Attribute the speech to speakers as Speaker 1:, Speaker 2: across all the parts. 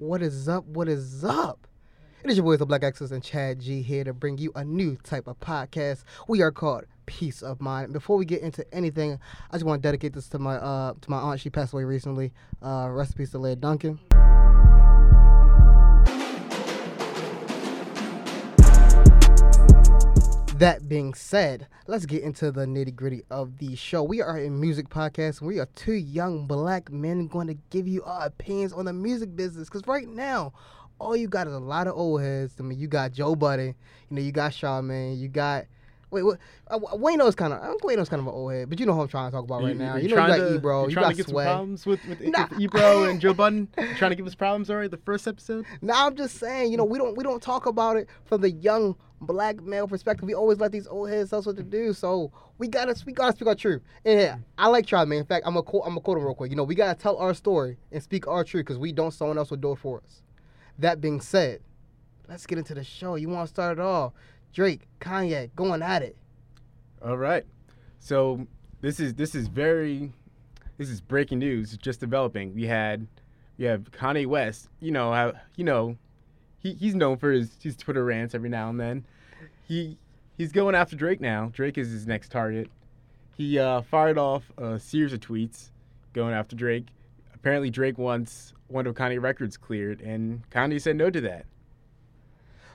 Speaker 1: What is up? What is up? It is your boys, the Black Access and Chad G here to bring you a new type of podcast. We are called Peace of Mind. Before we get into anything, I just want to dedicate this to my uh to my aunt. She passed away recently. Uh, peace to Leah Duncan. That being said, let's get into the nitty gritty of the show. We are a music podcast, and we are two young black men going to give you our opinions on the music business. Because right now, all you got is a lot of old heads. I mean, you got Joe Budden, you know, you got Charlamagne, you got. Wait, what? Uh, Wayno's kind of. Wayno's kind of an old head, but you know who I'm trying to talk about right now. You, know, you got
Speaker 2: to,
Speaker 1: Ebro, you
Speaker 2: trying
Speaker 1: got
Speaker 2: to get
Speaker 1: Sway.
Speaker 2: some problems with, with,
Speaker 1: Nah.
Speaker 2: with Ebro and Joe Budden. You trying to give us problems already the first episode.
Speaker 1: Now I'm just saying, you know, we don't we don't talk about it from the young black male perspective. We always let these old heads tell us what to do. So we gotta we gotta speak our truth. And yeah, I like Charlamagne. In fact, I'm gonna quote I'm gonna quote him real quick. You know, we gotta tell our story and speak our truth because we don't. Someone else will do it for us. That being said, let's get into the show. You want to start it off? Drake, Kanye, going at it.
Speaker 2: All right. So this is this is very this is breaking news. Just developing. We had we have Kanye West. You know how you know he, he's known for his, his Twitter rants every now and then. He he's going after Drake now. Drake is his next target. He uh, fired off a series of tweets going after Drake. Apparently Drake wants one of Kanye records cleared, and Kanye said no to that.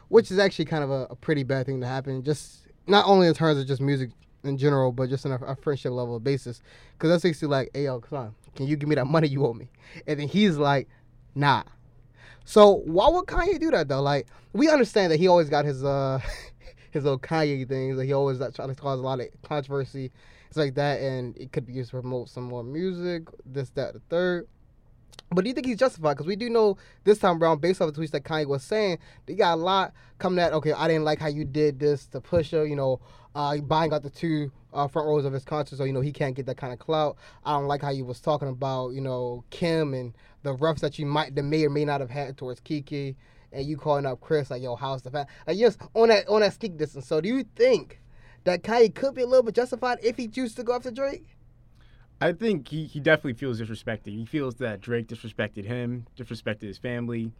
Speaker 1: Which is actually kind of a, a pretty bad thing to happen. Just not only in terms of just music in general, but just on a, a friendship level basis. Because that's basically like, hey yo, come on, can you give me that money you owe me? And then he's like, nah. So why would Kanye do that though? Like we understand that he always got his uh his little Kanye things. Like he always like, try to cause a lot of controversy. It's like that, and it could be used to promote some more music, this, that, the third. But do you think he's justified? Because we do know this time around, based off the tweets that Kanye was saying, they got a lot coming at. Okay, I didn't like how you did this to Pusha. You know, uh, buying out the two uh, front rows of his concert, so you know he can't get that kind of clout. I don't like how you was talking about you know Kim and the roughs that you might, that may or may not have had towards Kiki, and you calling up Chris like yo, how's the fan? Like yes, on that on that sneak distance. So do you think that Kanye could be a little bit justified if he chooses to go after Drake?
Speaker 2: I think he, he definitely feels disrespected. He feels that Drake disrespected him, disrespected his family.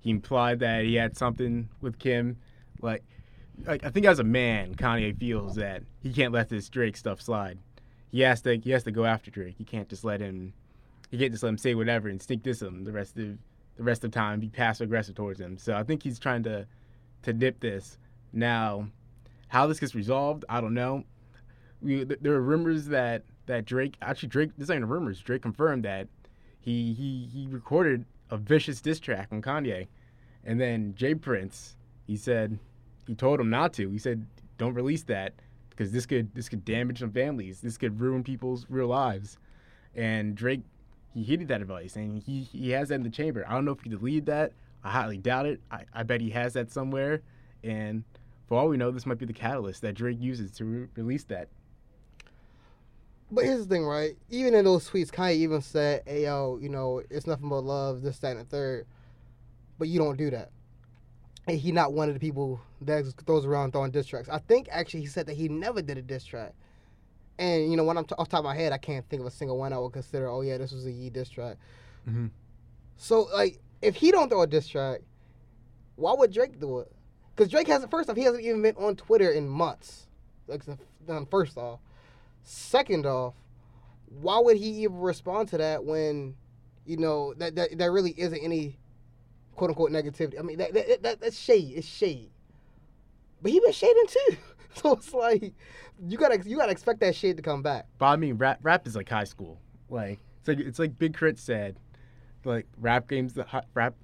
Speaker 2: He implied that he had something with Kim. Like, like I think as a man, Kanye feels that he can't let this Drake stuff slide. He has to he has to go after Drake. He can't just let him he can't just let him say whatever and sneak this him the rest of the rest of time, be passive aggressive towards him. So I think he's trying to to nip this. Now, how this gets resolved, I don't know. We, th- there are rumors that that Drake actually Drake this ain't rumors. Drake confirmed that he he he recorded a vicious diss track on Kanye, and then J. Prince he said he told him not to. He said don't release that because this could this could damage some families. This could ruin people's real lives. And Drake he heeded that advice and he he has that in the chamber. I don't know if he deleted that. I highly doubt it. I, I bet he has that somewhere. And for all we know, this might be the catalyst that Drake uses to re- release that.
Speaker 1: But here's the thing, right? Even in those tweets, Kanye even said, "Hey, yo, you know, it's nothing but love, this, that, and the third. But you don't do that. And he not one of the people that throws around throwing diss tracks. I think actually he said that he never did a diss track. And you know, when I'm t- off the top of my head, I can't think of a single one I would consider. Oh yeah, this was a Ye diss track.
Speaker 2: Mhm.
Speaker 1: So like, if he don't throw a diss track, why would Drake do it? Because Drake hasn't. First off, he hasn't even been on Twitter in months. Like, first off. Second off, why would he even respond to that when, you know, that that, that really isn't any quote unquote negativity. I mean, that, that, that that's shade. It's shade. But he been shading too. So it's like you gotta you gotta expect that shade to come back.
Speaker 2: But I mean, rap rap is like high school. Like it's like it's like Big K.R.I.T. said, like rap games the rap,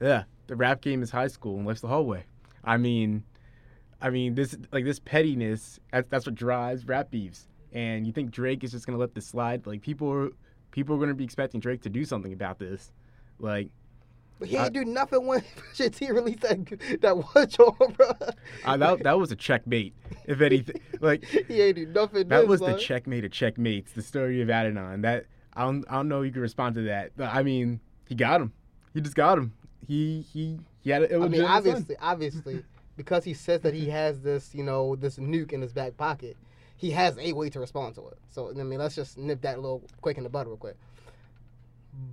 Speaker 2: yeah, the rap game is high school and life's the hallway. I mean, I mean this like this pettiness. That's that's what drives rap beefs. And you think Drake is just gonna let this slide? Like people are people are gonna be expecting Drake to do something about this. Like
Speaker 1: But he ain't do nothing when Pusha T released that that one joint, bro.
Speaker 2: uh, that that was a checkmate. If anything, like
Speaker 1: he ain't do nothing.
Speaker 2: That was the checkmate of checkmates, the story of Adidon. That I don't I don't know if you can respond to that. But, I mean, he got him. He just got him. He he he had It
Speaker 1: I mean,
Speaker 2: illegitimate son.
Speaker 1: obviously, obviously, because he says that he has this, you know, this nuke in his back pocket, he has a way to respond to it. So I mean, let's just nip that little quick in the bud real quick.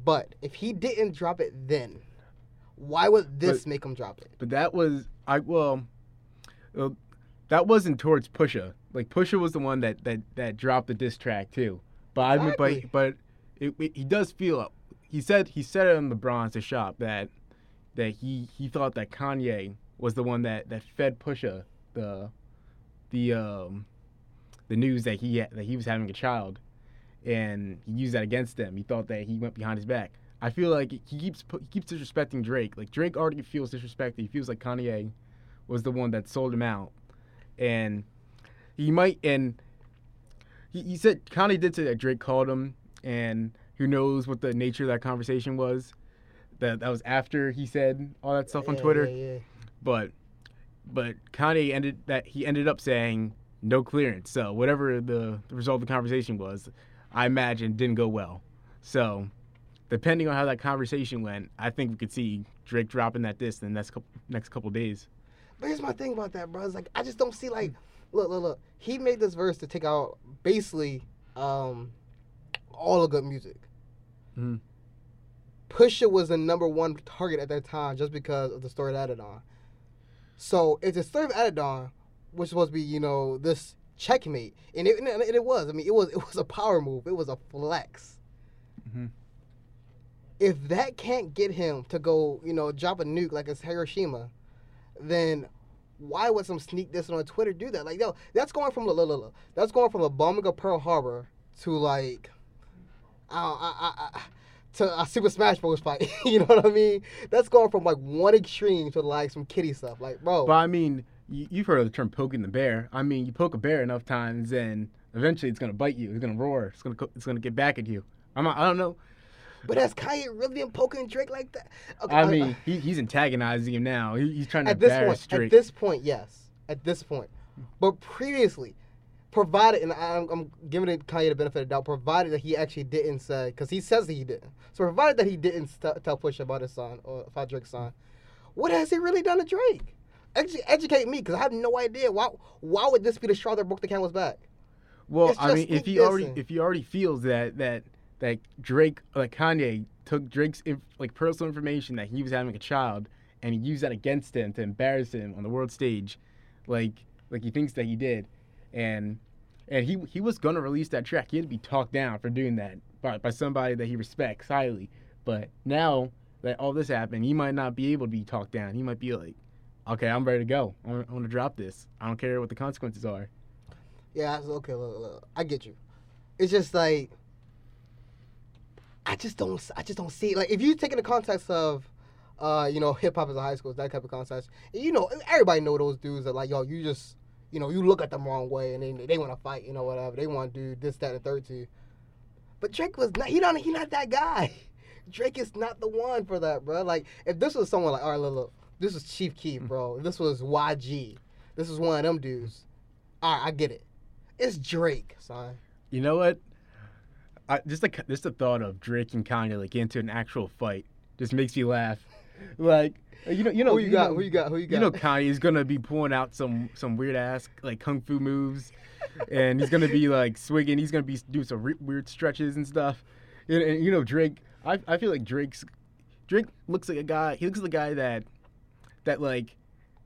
Speaker 1: But if he didn't drop it then, Why would this
Speaker 2: But-
Speaker 1: make him drop it?
Speaker 2: But that was I well, uh, that wasn't towards Pusha. Like Pusha was the one that that that dropped the diss track too. But I mean, but but it, it- he does feel. He said he said it on LeBron's the shop that that he he thought that Kanye was the one that that fed Pusha the the um the news that he had, that he was having a child, and he used that against them. He thought that he went behind his back. I feel like he keeps he keeps disrespecting Drake. Like Drake already feels disrespected. He feels like Kanye was the one that sold him out, and he might and he, he said Kanye did say that Drake called him, and who knows what the nature of that conversation was. That that was after he said all that stuff on
Speaker 1: Yeah,
Speaker 2: Twitter
Speaker 1: Yeah, yeah.
Speaker 2: but but Kanye ended that he ended up saying no clearance. So whatever the, the result of the conversation was, I imagine didn't go well. So depending on how that conversation went, I think we could see Drake dropping that disc in the next couple next couple days.
Speaker 1: But here's my thing about that, bro. It's like I just don't see like, look, look, look. He made this verse to take out basically um, all the good music.
Speaker 2: Mhm.
Speaker 1: Pusha was the number one target at that time just because of the story that Adidon. So if the story of Adidon was supposed to be, you know, this checkmate, and it, and it was. I mean, it was it was a power move. It was a flex.
Speaker 2: Mhm.
Speaker 1: If that can't get him to go, you know, drop a nuke like it's Hiroshima, then why would some sneak this on Twitter do that? Like, yo, that's going from look, that's going from the bombing of Pearl Harbor to like, I, I, I, I to a Super Smash Bros. fight. you know what I mean? That's going from like one extreme to like some kitty stuff. Like, bro,
Speaker 2: But I mean, you, you've heard of the term poking the bear. I mean, you poke a bear enough times, and eventually it's gonna bite you. It's gonna roar. It's gonna co- it's gonna get back at you. I'm not, I don't know.
Speaker 1: but has Kanye really been poking Drake like that? Okay,
Speaker 2: I mean, he, he's antagonizing him now. He, he's trying to
Speaker 1: at this
Speaker 2: embarrass
Speaker 1: point,
Speaker 2: Drake.
Speaker 1: at this point, yes, at this point, but previously, provided, and I'm, I'm giving it Kanye the benefit of the doubt, provided that he actually didn't say, because he says that he didn't. So provided that he didn't st- tell Pusha about his son or about Drake's son, what has he really done to Drake? Edu- educate me, because I have no idea. Why? Why would this be the straw that broke the camel's back?
Speaker 2: Well, I mean, if he already if he already feels that that that Drake like Kanye took Drake's inf- like personal information that he was having a child and he used that against him to embarrass him on the world stage, like like he thinks that he did, and and he he was gonna release that track. He had to be talked down for doing that by by somebody that he respects highly. But now that all this happened, he might not be able to be talked down. He might be like, okay, I'm ready to go. I want to drop this. I don't care what the consequences are.
Speaker 1: Yeah, okay, look, look, I get you. It's just like I just don't, I just don't see. Like, if you take in the context of, uh, you know, hip hop as a high school, that type of context, you know, everybody know those dudes that like, yo, you just, you know, you look at them wrong way, and they they want to fight, you know, whatever. They want to do this, that, and third to you. But Drake was not. He not. He not that guy. Drake is not the one for that, bro. Like, if this was someone like, all right, look, look this was Chief Keef, bro. This was YG. This is one of them dudes. All right, I get it. It's Drake, son.
Speaker 2: You know what? I, just the just the thought of Drake and Kanye like into an actual fight just makes me laugh. Like you know, you know,
Speaker 1: who you, got?
Speaker 2: know,
Speaker 1: who you got? Who you got?
Speaker 2: You know, Kanye's gonna be pulling out some some weird ass like kung fu moves, and he's gonna be like swigging. He's gonna be doing some re- weird stretches and stuff. And, and you know, Drake. I I feel like Drake's Drake looks like a guy. He looks like a guy that that like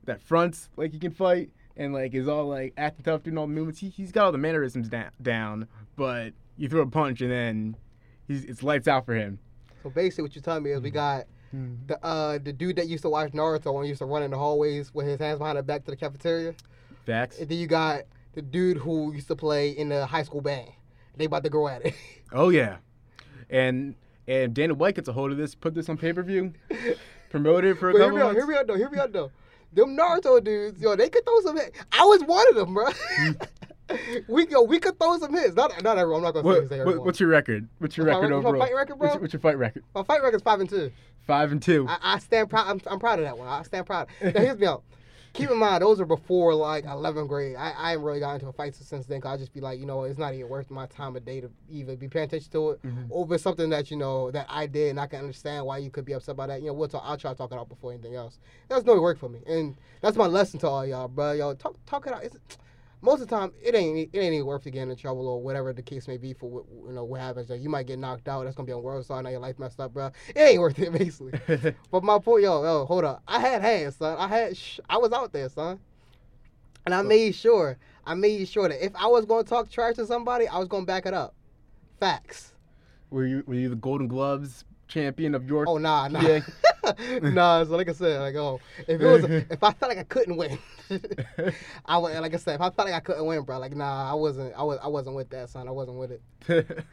Speaker 2: that fronts like he can fight and like is all like acting tough, doing all the movements. He he's got all the mannerisms down, down but you throw a punch and then he's it's lights out for him.
Speaker 1: so basically, what you're telling me is we got the uh the dude that used to watch Naruto and used to run in the hallways with his hands behind his back to the cafeteria.
Speaker 2: Facts.
Speaker 1: And then you got the dude who used to play in the high school band. They about to go at it.
Speaker 2: Oh yeah, and and Dana White gets a hold of this, put this on pay per view, promote it for a
Speaker 1: here
Speaker 2: couple
Speaker 1: we are.
Speaker 2: months.
Speaker 1: Here we are though. Here we are though. Them Naruto dudes, yo, they could throw some hits. I was one of them, bro. we go, we could throw some hits. Not, not everyone. I'm not gonna
Speaker 2: What,
Speaker 1: say
Speaker 2: what- what's your record? What's your
Speaker 1: What's
Speaker 2: record
Speaker 1: rec- what's my
Speaker 2: overall?
Speaker 1: fight record,
Speaker 2: What's
Speaker 1: bro?
Speaker 2: your, what's your fight record?
Speaker 1: My fight record's five and two.
Speaker 2: Five and two.
Speaker 1: I, I stand proud. I'm, I'm proud of that one. I stand proud. Now, here's me out. Keep in mind, those are before like 11th grade. I, I haven't really got into a fight since then. Cause I just be like, you know, it's not even worth my time of day to even be paying attention to it.
Speaker 2: Mhm.
Speaker 1: Over something that you know that I did, and I can understand why you could be upset by that. You know, we'll talk. I'll try to talk it out before anything else. That's no work for me, and that's my lesson to all y'all, bro. Y'all talk talk it out. It's, most of the time it ain't it ain't even worth to get in trouble or whatever the case may be for what you know what happens. Like, you might get knocked out. That's gonna be on world star. Now your life messed up, bro. It ain't worth it basically. but my point, yo, yo, hold up. I had hands, son. I had sh- I was out there, son. And I made sure I made sure that if I was gonna talk trash to somebody, I was gonna back it up. Facts.
Speaker 2: were you were you the Golden Gloves champion of York?
Speaker 1: Oh nah, nah,
Speaker 2: Yeah.
Speaker 1: nah. So like I said, like oh, if it was, if I felt like I couldn't win, I would. Like I said, if I felt like I couldn't win, bro, like nah, I wasn't. I was. I wasn't with that, son. I wasn't with it.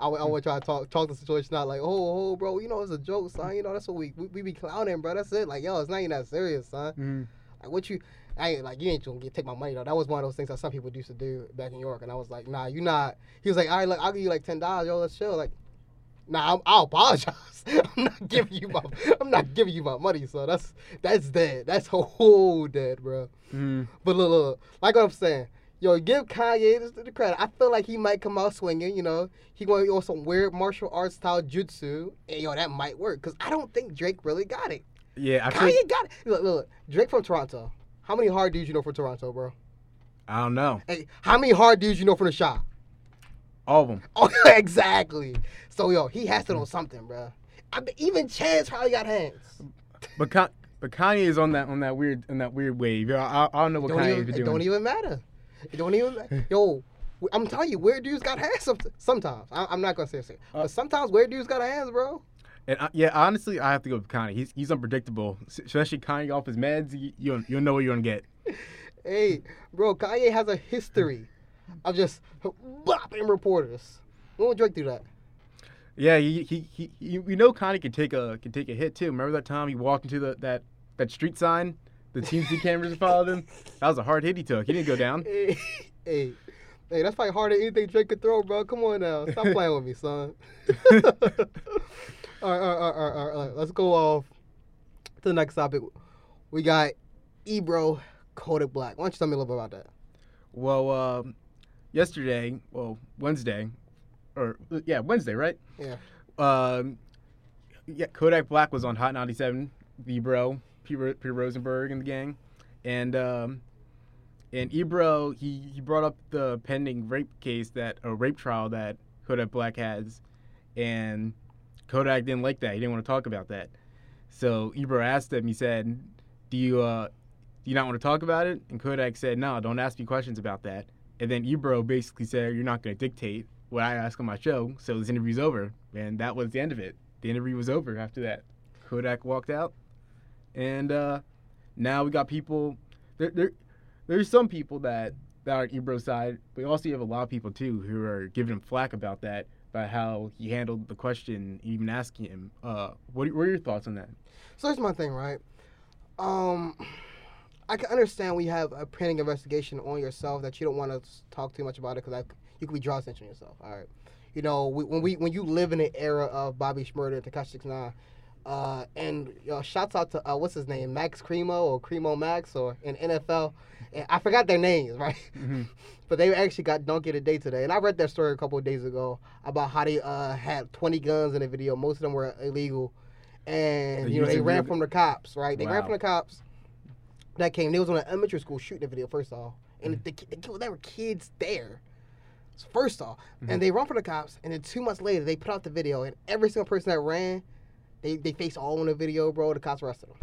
Speaker 1: I would, I would try to talk talk the situation out, like oh, oh, bro, you know it's a joke, son. You know that's what we we, we be clowning, bro. That's it. Like yo, it's not even that serious, son.
Speaker 2: Mhm.
Speaker 1: Like what you. I ain't like you ain't gonna get take my money though. That was one of those things that some people used to do back in New York, and I was like, nah, you not. He was like, all right, look, I'll give you like ten dollars, yo, let's chill. Like, nah, I'm, I'll apologize. I'm not giving you my, I'm not giving you my money. So that's that's dead. That's whole dead, bro.
Speaker 2: Mhm.
Speaker 1: But look, look, like what I'm saying, yo, give Kanye the credit. I feel like he might come out swinging. You know, he going on some weird martial arts style jutsu, and yo, that might work. Cause I don't think Drake really got it.
Speaker 2: Yeah, I
Speaker 1: Kanye
Speaker 2: think
Speaker 1: got it. Look, look, look, Drake from Toronto. How many hard dudes you know from Toronto, bro?
Speaker 2: I don't know
Speaker 1: Hey, how many hard dudes you know from the shop?
Speaker 2: all of them.
Speaker 1: Oh, exactly. So yo, he has to know something, bro. I mean, even Chance probably got hands.
Speaker 2: But Ka- but Kanye is on that on that weird on that weird wave. I, I, I don't know what
Speaker 1: Don't
Speaker 2: Kanye's
Speaker 1: even,
Speaker 2: been
Speaker 1: it
Speaker 2: doing.
Speaker 1: don't even matter. It don't even. Yo, I'm telling you, weird dudes got hands. Sometimes I, I'm not gonna say it,
Speaker 2: Uh,
Speaker 1: but sometimes weird dudes got hands, bro.
Speaker 2: And I, yeah, honestly, I have to go with Kanye. He's he's unpredictable, especially Kanye off his meds. You you don't, you don't know what you're gonna get.
Speaker 1: Hey, bro, Kanye has a history of just bopping reporters. When Drake do that?
Speaker 2: Yeah, he he, he, we know Kanye can take a can take a hit too. Remember that time he walked into the that that street sign, the TMZ cameras followed him. That was a hard hit he took. He didn't go down.
Speaker 1: Hey, hey, hey, that's probably harder than anything Drake could throw, bro. Come on now, stop playing with me, son. all, right, all, right, all, right, all, right, all right, all right, let's go off to the next topic. We got Ebro Kodak Black. Why don't you tell me a little bit about that?
Speaker 2: Well, um, yesterday, well Wednesday, or yeah Wednesday, right?
Speaker 1: Yeah.
Speaker 2: Um, yeah, Kodak Black was on Hot 97, Ebro, P. Ro- P. Rosenberg, and the gang, and um, and Ebro he he brought up the pending rape case that a rape trial that Kodak Black has, and Kodak didn't like that. He didn't want to talk about that. So Ebro asked him. He said, "Do you uh, do you not want to talk about it?" And Kodak said, "No, don't ask me questions about that." And then Ebro basically said, "You're not going to dictate what I ask on my show, so this interview's over." And that was the end of it. The interview was over after that. Kodak walked out, and uh, now we got people. There, there, there's some people that that are Ebro side, but also you have a lot of people too who are giving him flack about that, about how he handled the question, even asking him. Uh, what, what are your thoughts on that?
Speaker 1: So here's my thing, right? Um, I can understand we have a pending investigation on yourself that you don't want to talk too much about it because you could be attention to yourself. All right, you know we, when we when you live in an era of Bobby Shmurda, Tekashi Six Nine, uh, and know, shouts out to uh, what's his name, Max Cremo or Cremo Max or in NFL, and I forgot their names, right?
Speaker 2: Mhm.
Speaker 1: But they actually got Don't Get a Day today, and I read that story a couple of days ago about how they uh, had 20 guns in the video. Most of them were illegal, and you know they ran from the cops, right? They ran from the cops. That came. They was on an elementary school shooting the video first off, and
Speaker 2: Mm-hmm.
Speaker 1: the, ki- the, ki- there were kids there. First off,
Speaker 2: Mm-hmm.
Speaker 1: and they run from the cops, and then two months later they put out the video, and every single person that ran, they they face all in the video, bro. The cops arrested them.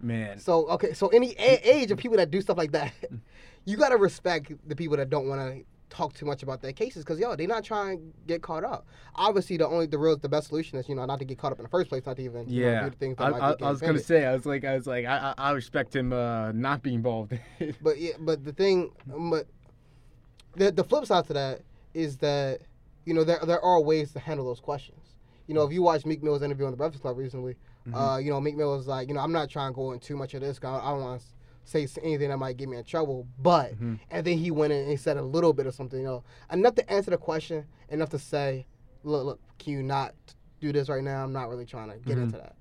Speaker 2: Man,
Speaker 1: So okay, so any a- age of people that do stuff like that, you gotta respect the people that don't want to talk too much about their cases because yo, they're not trying to get caught up. Obviously, the only the real the best solution is you know not to get caught up in the first place, not to even you know,
Speaker 2: yeah,
Speaker 1: do things that
Speaker 2: I, I, I was gonna say, I was like, I was like, I, I I respect him uh, not being involved.
Speaker 1: But yeah, but the thing, but the the flip side to that is that you know there there are ways to handle those questions. You know, if you watch Meek Mill's interview on the Breakfast Club recently, uh, you know Meek Mill was like, you know, I'm not trying to go into too much of this. 'cause I, I don't want to say anything that might get me in trouble. But
Speaker 2: Mhm.
Speaker 1: and then he went in and he said a little bit of something, you know, enough to answer the question, enough to say, look, look, can you not do this right now? I'm not really trying to get
Speaker 2: Mhm.
Speaker 1: into that.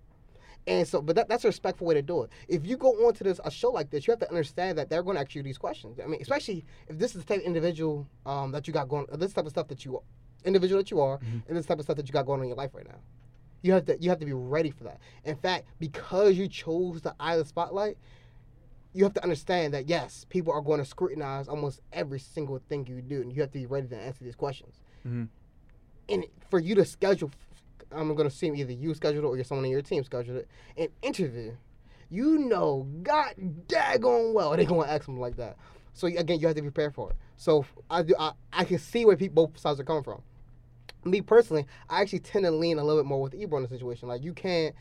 Speaker 1: And so, but that, that's a respectful way to do it. If you go on to this a show like this, you have to understand that they're going to ask you these questions. I mean, especially if this is the type of individual um, that you got going, this type of stuff that you, individual that you are,
Speaker 2: Mhm.
Speaker 1: and this type of stuff that you got going on in your life right now. You have to you have to be ready for that. In fact, because you chose the eye of the spotlight, you have to understand that yes, people are going to scrutinize almost every single thing you do, and you have to be ready to answer these questions.
Speaker 2: Mhm.
Speaker 1: And for you to schedule, I'm to assume either you scheduled it or someone in your team scheduled it, an interview. You know, god daggone well they're to ask something like that. So again, you have to be prepared for it. So I do, I, I can see where people, both sides are coming from. Me personally, I actually tend to lean a little bit more with Ebro in the situation. Like you can't,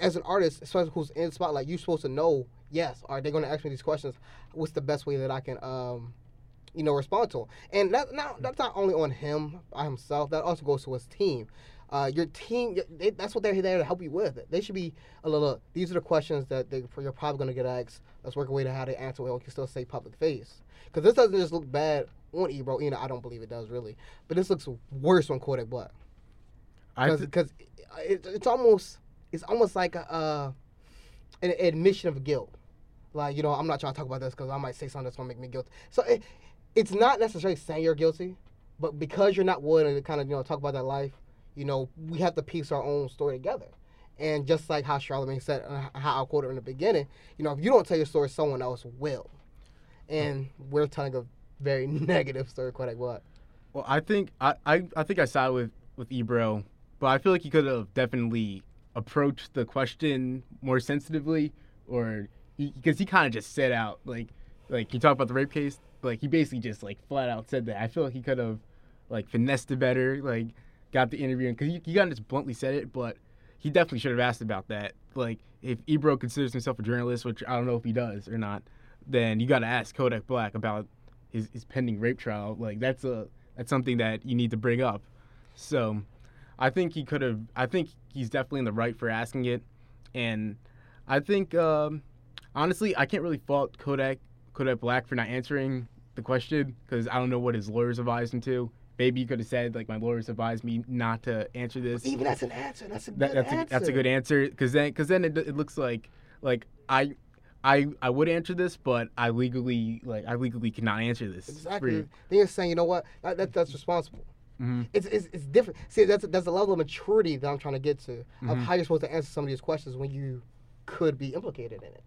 Speaker 1: as an artist, especially who's in spotlight, you're supposed to know. Yes, are they to ask me these questions? What's the best way that I can, um, you know, respond to them? And that now that's not only on him by himself. That also goes to his team. Uh, your team, they, that's what they're there to help you with. They should be a little. These are the questions that they, you're probably going to get asked. Let's work a way to how they answer well. We can still say public face because this doesn't just look bad on Ebro. You know, I don't believe it does really, but this looks worse on Kodak Black
Speaker 2: I th-
Speaker 1: because it, it's almost it's almost like a uh, an admission of guilt. Like you know, I'm not trying to talk about this because I might say something that's gonna make me guilty. So it, it's not necessarily saying you're guilty, but because you're not willing to kind of you know talk about that life, you know, we have to piece our own story together. And just like how Charlamagne said, uh, how I quoted in the beginning, you know, if you don't tell your story, someone else will. And we're telling a very negative story, quite like what.
Speaker 2: Well, I think I, I, I think I side with with Ebro, but I feel like he could have definitely approached the question more sensitively, or because he, kind of just said out like like you talk about the rape case, like he basically just like flat out said that. I feel like he could have like finessed it better, like got the interview and because he, kind of just bluntly said it, but he definitely should have asked about that. Like if Ebro considers himself a journalist, which I don't know if he does or not, then you got to ask Kodak Black about his, his pending rape trial. Like that's a that's something that you need to bring up. So I think he could have. I think he's definitely in the right for asking it, and I think um, honestly, I can't really fault Kodak Kodak Black for not answering the question because I don't know what his lawyers advised him to. Maybe you could have said like my lawyers advised me not to answer this.
Speaker 1: Even that's an answer. That's a good
Speaker 2: That, that's
Speaker 1: answer.
Speaker 2: a, that's a good answer because then because then it, it looks like like I. I, I would answer this, but I legally like I legally cannot answer this.
Speaker 1: Exactly. Then you're saying, you know what? That, that, that's responsible.
Speaker 2: Mhm.
Speaker 1: It's, it's, it's different. See, that's that's the level of maturity that I'm trying to get to of
Speaker 2: Mhm.
Speaker 1: how you're supposed to answer some of these questions when you could be implicated in it.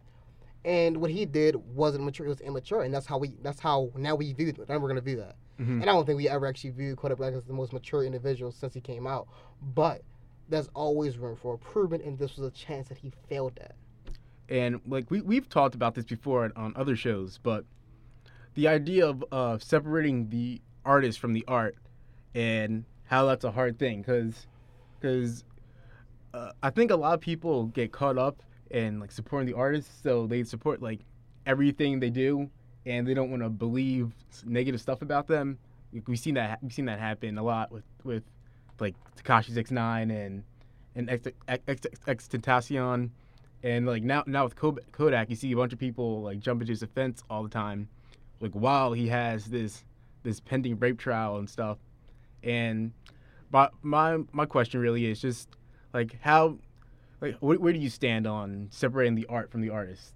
Speaker 1: And what he did wasn't mature; it was immature, and that's how we. That's how now we view. Now we're gonna view that.
Speaker 2: Mhm.
Speaker 1: And I don't think we ever actually viewed Kodak Black as the most mature individual since he came out. But there's always room for improvement, and this was a chance that he failed at.
Speaker 2: and like we we've talked about this before on other shows, but the idea of uh, separating the artist from the art and how that's a hard thing because because uh, I think a lot of people get caught up in like supporting the artists. so they support like everything they do, and they don't want to believe negative stuff about them. We've seen that we've seen that happen a lot with with like Tekashi Six Nine and and X Tentacion. And like now, now with Kodak, you see a bunch of people like jump into his defense all the time, like while he has this this pending rape trial and stuff. And my my my question really is just like how, like where, where do you stand on separating the art from the artist?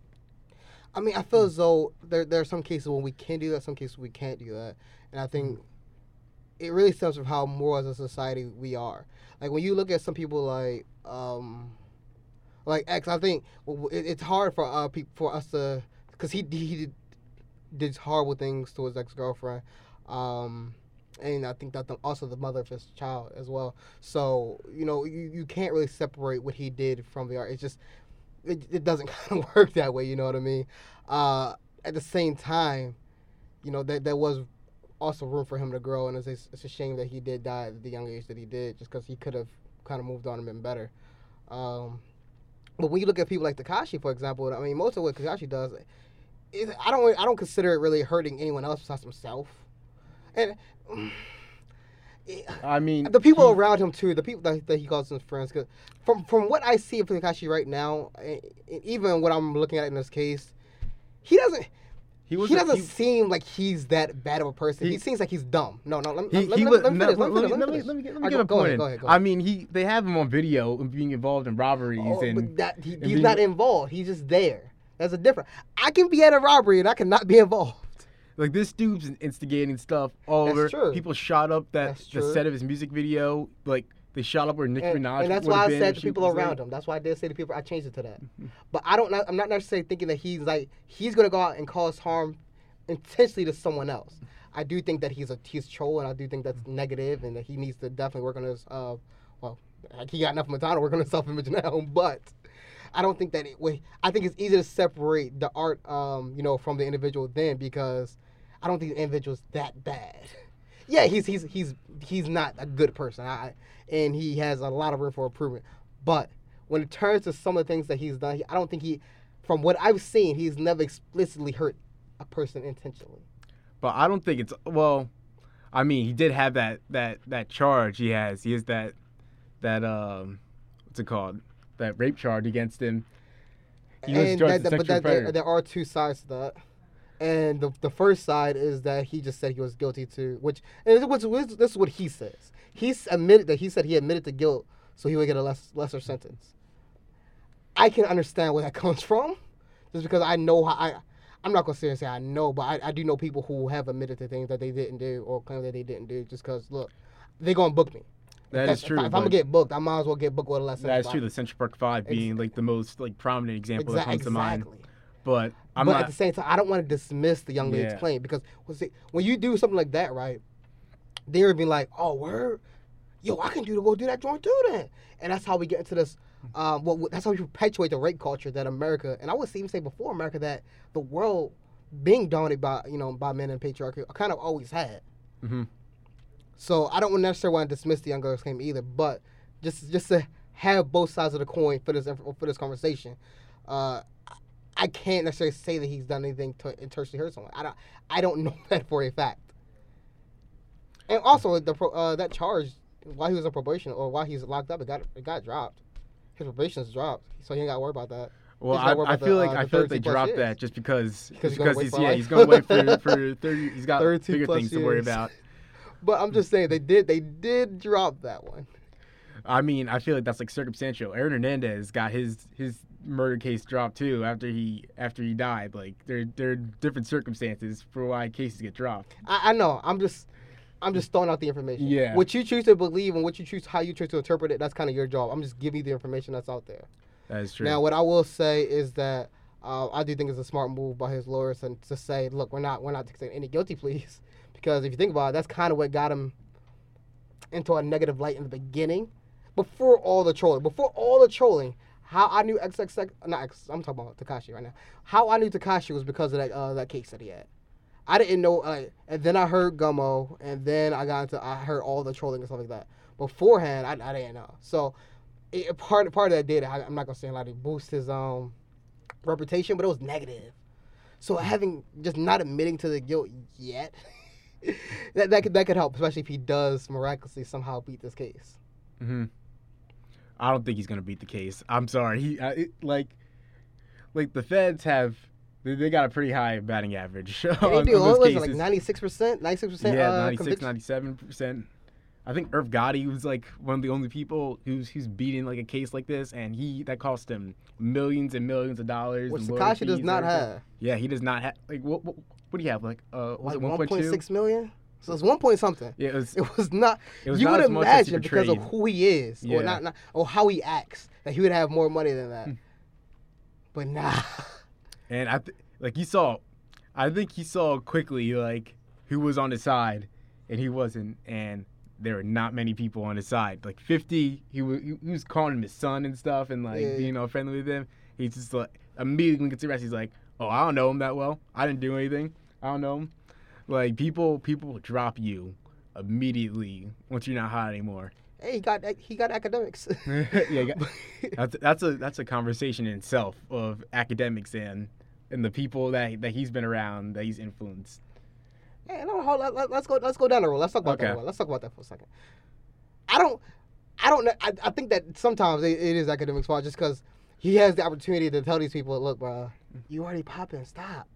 Speaker 1: I mean, I feel as though there there are some cases when we can do that, some cases we can't do that, and I think it really stems from how moral as a society we are. Like when you look at some people like um, like X, I think it, it's hard for uh people for us to because he he did, did horrible things to his ex girlfriend, um, and I think that the, also the mother of his child as well. So you know you, you can't really separate what he did from the art. It's just it, it doesn't kind of work that way. You know what I mean? Uh, at the same time, you know there there was also room for him to grow, and it's a, it's a shame that he did die at the young age that he did, just because he could have kind of moved on and been better. Um, but when you look at people like Tekashi, for example, I mean, most of what Tekashi does, I don't I don't consider it really hurting anyone else besides himself, and.
Speaker 2: I mean,
Speaker 1: the people
Speaker 2: he-
Speaker 1: around him too, the people that, that he calls his friends. Cause from from what I see of Tekashi right now, and even what I'm looking at in this case, he doesn't.
Speaker 2: he
Speaker 1: He, doesn't
Speaker 2: he,
Speaker 1: seem like he's that bad of a person. He,
Speaker 2: He-
Speaker 1: seems like he's dumb. No, no. Let,
Speaker 2: He,
Speaker 1: let,
Speaker 2: he
Speaker 1: let,
Speaker 2: was,
Speaker 1: let me finish.
Speaker 2: let,
Speaker 1: me
Speaker 2: let me,
Speaker 1: finish.
Speaker 2: let me, let me get, let me get my
Speaker 1: go- go
Speaker 2: point
Speaker 1: ahead. Go ahead. Go
Speaker 2: I mean, he they have him on video and being involved in robberies
Speaker 1: Oh,
Speaker 2: and
Speaker 1: but that he,
Speaker 2: and
Speaker 1: he's
Speaker 2: being-
Speaker 1: not involved. He's just there. That's a different. I can be at a robbery and I cannot be involved.
Speaker 2: Like this dude's instigating stuff all
Speaker 1: That's
Speaker 2: over.
Speaker 1: true.
Speaker 2: People shot up that the set of his music video. Like they shot up where Nicki
Speaker 1: and,
Speaker 2: Minaj
Speaker 1: and that's why I said to people around him. That's why I did say to people, I changed it to that. But I don't. I'm not necessarily thinking that he's like he's gonna go out and cause harm intentionally to someone else. I do think that he's a he's troll, and I do think that's negative, and that he needs to definitely work on his. Uh, well, he got enough time to work on his self image now, but I don't think that it. I think it's easy to separate the art, um, you know, from the individual then because I don't think the individual's that bad. Yeah, he's he's he's he's not a good person, I, and he has a lot of room for improvement. But when it turns to some of the things that he's done, he, I don't think he, from what I've seen, he's never explicitly hurt a person intentionally.
Speaker 2: But I don't think it's well. I mean, he did have that that that charge. He has he has that that um what's it called that rape charge against him. He was charged
Speaker 1: that, but that, there, there are two sides to that. And the, the first side is that he just said he was guilty to, which and this, was- this is what he says. He admitted that he said he admitted to guilt, so he would get a less, lesser sentence. I can understand where that comes from, just because I know how I. I'm not gonna sit and say I know, but I, I do know people who have admitted to things that they didn't do or claim that they didn't do, just because look, they're gonna book me.
Speaker 2: that
Speaker 1: That's-
Speaker 2: is true.
Speaker 1: If, I, am gonna get booked, I might as well get booked with a less.
Speaker 2: that is true. The Central Park Five being like the most like prominent example that comes to mind. But I'm
Speaker 1: but
Speaker 2: not.
Speaker 1: at the same time, I don't want to dismiss the young lady's
Speaker 2: Yeah.
Speaker 1: claim because when, see, when you do something like that, right, they're being like, "Oh, word, yo, I can do to go do that joint too, then." And that's how we get into this. Um, well, that's how we perpetuate the rape culture that America, and I would even say before America, that the world being dominated by you know by men and patriarchy kind of always had.
Speaker 2: hmm
Speaker 1: So I don't necessarily want to dismiss the young girl's claim either, but just just to have both sides of the coin for this for this conversation, uh, I can't necessarily say that he's done anything to intentionally hurt someone. I don't I don't know that for a fact. And also the pro- uh, that charge while he was on probation or while he's locked up, it got it got dropped. His probation's dropped, so he ain't got to worry about that.
Speaker 2: Well, I, I feel
Speaker 1: the,
Speaker 2: like
Speaker 1: uh,
Speaker 2: I feel like they dropped
Speaker 1: years.
Speaker 2: that just because
Speaker 1: Because he's
Speaker 2: because he's
Speaker 1: for
Speaker 2: yeah
Speaker 1: life.
Speaker 2: he's gonna wait for for thirty. He's got
Speaker 1: 32
Speaker 2: bigger things to worry about.
Speaker 1: But I'm just saying they did they did drop that one.
Speaker 2: I mean, I feel like that's like circumstantial. Aaron Hernandez got his his murder case dropped too after he after he died. Like there there are different circumstances for why cases get dropped.
Speaker 1: I, I know. I'm just, I'm just throwing out the information.
Speaker 2: Yeah.
Speaker 1: What you choose to believe and what you choose, how you choose to interpret it, that's kind of your job. I'm just giving you the information that's out there.
Speaker 2: That is true.
Speaker 1: Now, what I will say is that uh, I do think it's a smart move by his lawyers and to say, look, we're not, we're not taking any guilty pleas, because if you think about it, that's kind of what got him into a negative light in the beginning, before all the trolling, before all the trolling. How I knew XXX, not X, I'm talking about Tekashi right now. How I knew Tekashi was because of that uh, that case that he had. I didn't know, like, and then I heard Gummo, and then I got into, I heard all the trolling and stuff like that. Beforehand, I, I didn't know. So, it, part part of that did, I, I'm not gonna say a lot, it boost his um reputation, but it was negative. So having just not admitting to the guilt yet, that that could that could help, especially if he does miraculously somehow beat this case.
Speaker 2: hmm I don't think he's gonna beat the case. I'm sorry. He uh, it, like like the feds have they, they got a pretty high batting average
Speaker 1: And
Speaker 2: on,
Speaker 1: they do.
Speaker 2: on
Speaker 1: was it, like ninety six percent, ninety six percent.
Speaker 2: yeah,
Speaker 1: uh,
Speaker 2: 96,
Speaker 1: conviction?
Speaker 2: 97 percent. I think Irv Gotti was like one of the only people who's who's beating like a case like this, and he that cost him millions and millions of dollars.
Speaker 1: Which
Speaker 2: lawyer
Speaker 1: does not have.
Speaker 2: Yeah, he does not have. Like what? What, what do you have? Like uh, was
Speaker 1: Like
Speaker 2: it
Speaker 1: one
Speaker 2: one point
Speaker 1: point
Speaker 2: two?
Speaker 1: six million. So it's one point something.
Speaker 2: Yeah, it was.
Speaker 1: It was not.
Speaker 2: It was
Speaker 1: you
Speaker 2: not
Speaker 1: would
Speaker 2: as much as
Speaker 1: imagine because of who he is,
Speaker 2: Yeah.
Speaker 1: or not, not, or how he acts, that he would have more money than
Speaker 2: Hmm.
Speaker 1: that. but nah.
Speaker 2: And I th- like he saw, I think he saw quickly like who was on his side, and he wasn't. And there were not many people on his side. Like fifty, he was he was calling him his son and stuff, and like
Speaker 1: Yeah.
Speaker 2: being all friendly with him. He's just like immediately gets arrested. He's like, "Oh, I don't know him that well. I didn't do anything. I don't know him." Like people, people drop you immediately once you're not hot anymore.
Speaker 1: Hey, he got he got Akademiks.
Speaker 2: yeah, got- that's that's a that's a conversation in itself of Akademiks and and the people that that he's been around that he's influenced.
Speaker 1: Hey, no, hold on. Let, us go. Let's go down the road. Let's talk about
Speaker 2: Okay.
Speaker 1: that. Let's talk about that for a second. I don't. I don't. know- I, I think that sometimes it, it is academic fault just because he has the opportunity to tell these people, "Look, bro, you already popping. Stop."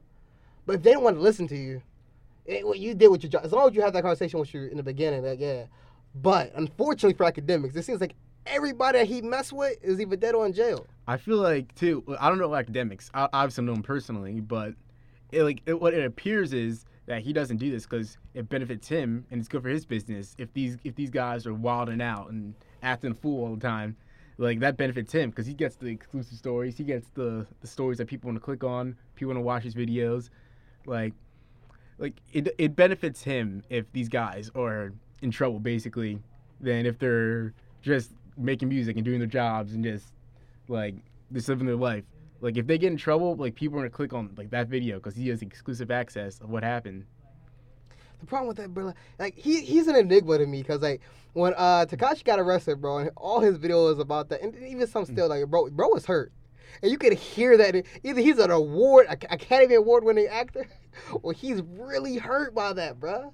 Speaker 1: But if they don't want to listen to you, it, what you did with your job. As long as you have that conversation with you in the beginning, like yeah. But unfortunately for Akademiks, it seems like everybody that he messed with is either dead or in jail.
Speaker 2: I feel like too. I don't know Akademiks. I obviously know him personally, but it, like it, what it appears is that he doesn't do this because it benefits him and it's good for his business. If these if these guys are wilding out and acting a fool all the time, like that benefits him because he gets the exclusive stories. He gets the the stories that people want to click on. People want to watch his videos. Like, like it it benefits him if these guys are in trouble basically, than if they're just making music and doing their jobs and just like just living their life. Like if they get in trouble, like people are gonna click on like that video because he has exclusive access of what happened.
Speaker 1: The problem with that, bro, like he he's an enigma to me because like when uh Tekashi got arrested, bro, and all his videos about that, and even some still like bro, bro was hurt, and you could hear that either he's an award, Academy Award winning actor, or he's really hurt by that, bro.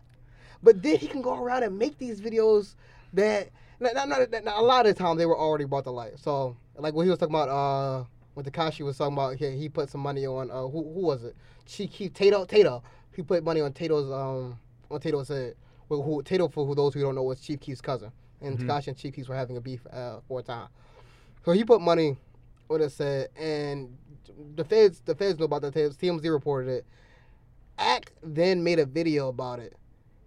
Speaker 1: But then he can go around and make these videos that not, not, not, not a lot of the time they were already brought to light. So like when he was talking about uh when Tekashi was talking about he, he put some money on uh who who was it? He Tadoe Tadoe. He put money on Tadoe's um on Tadoe's head. Well, who Tadoe for who those who don't know was Chief Keef's cousin. And mm-hmm. Tekashi and Chief Keef were having a beef uh, for a time. So he put money on it said and the feds the feds know about that TMZ reported it. Act then made a video about it.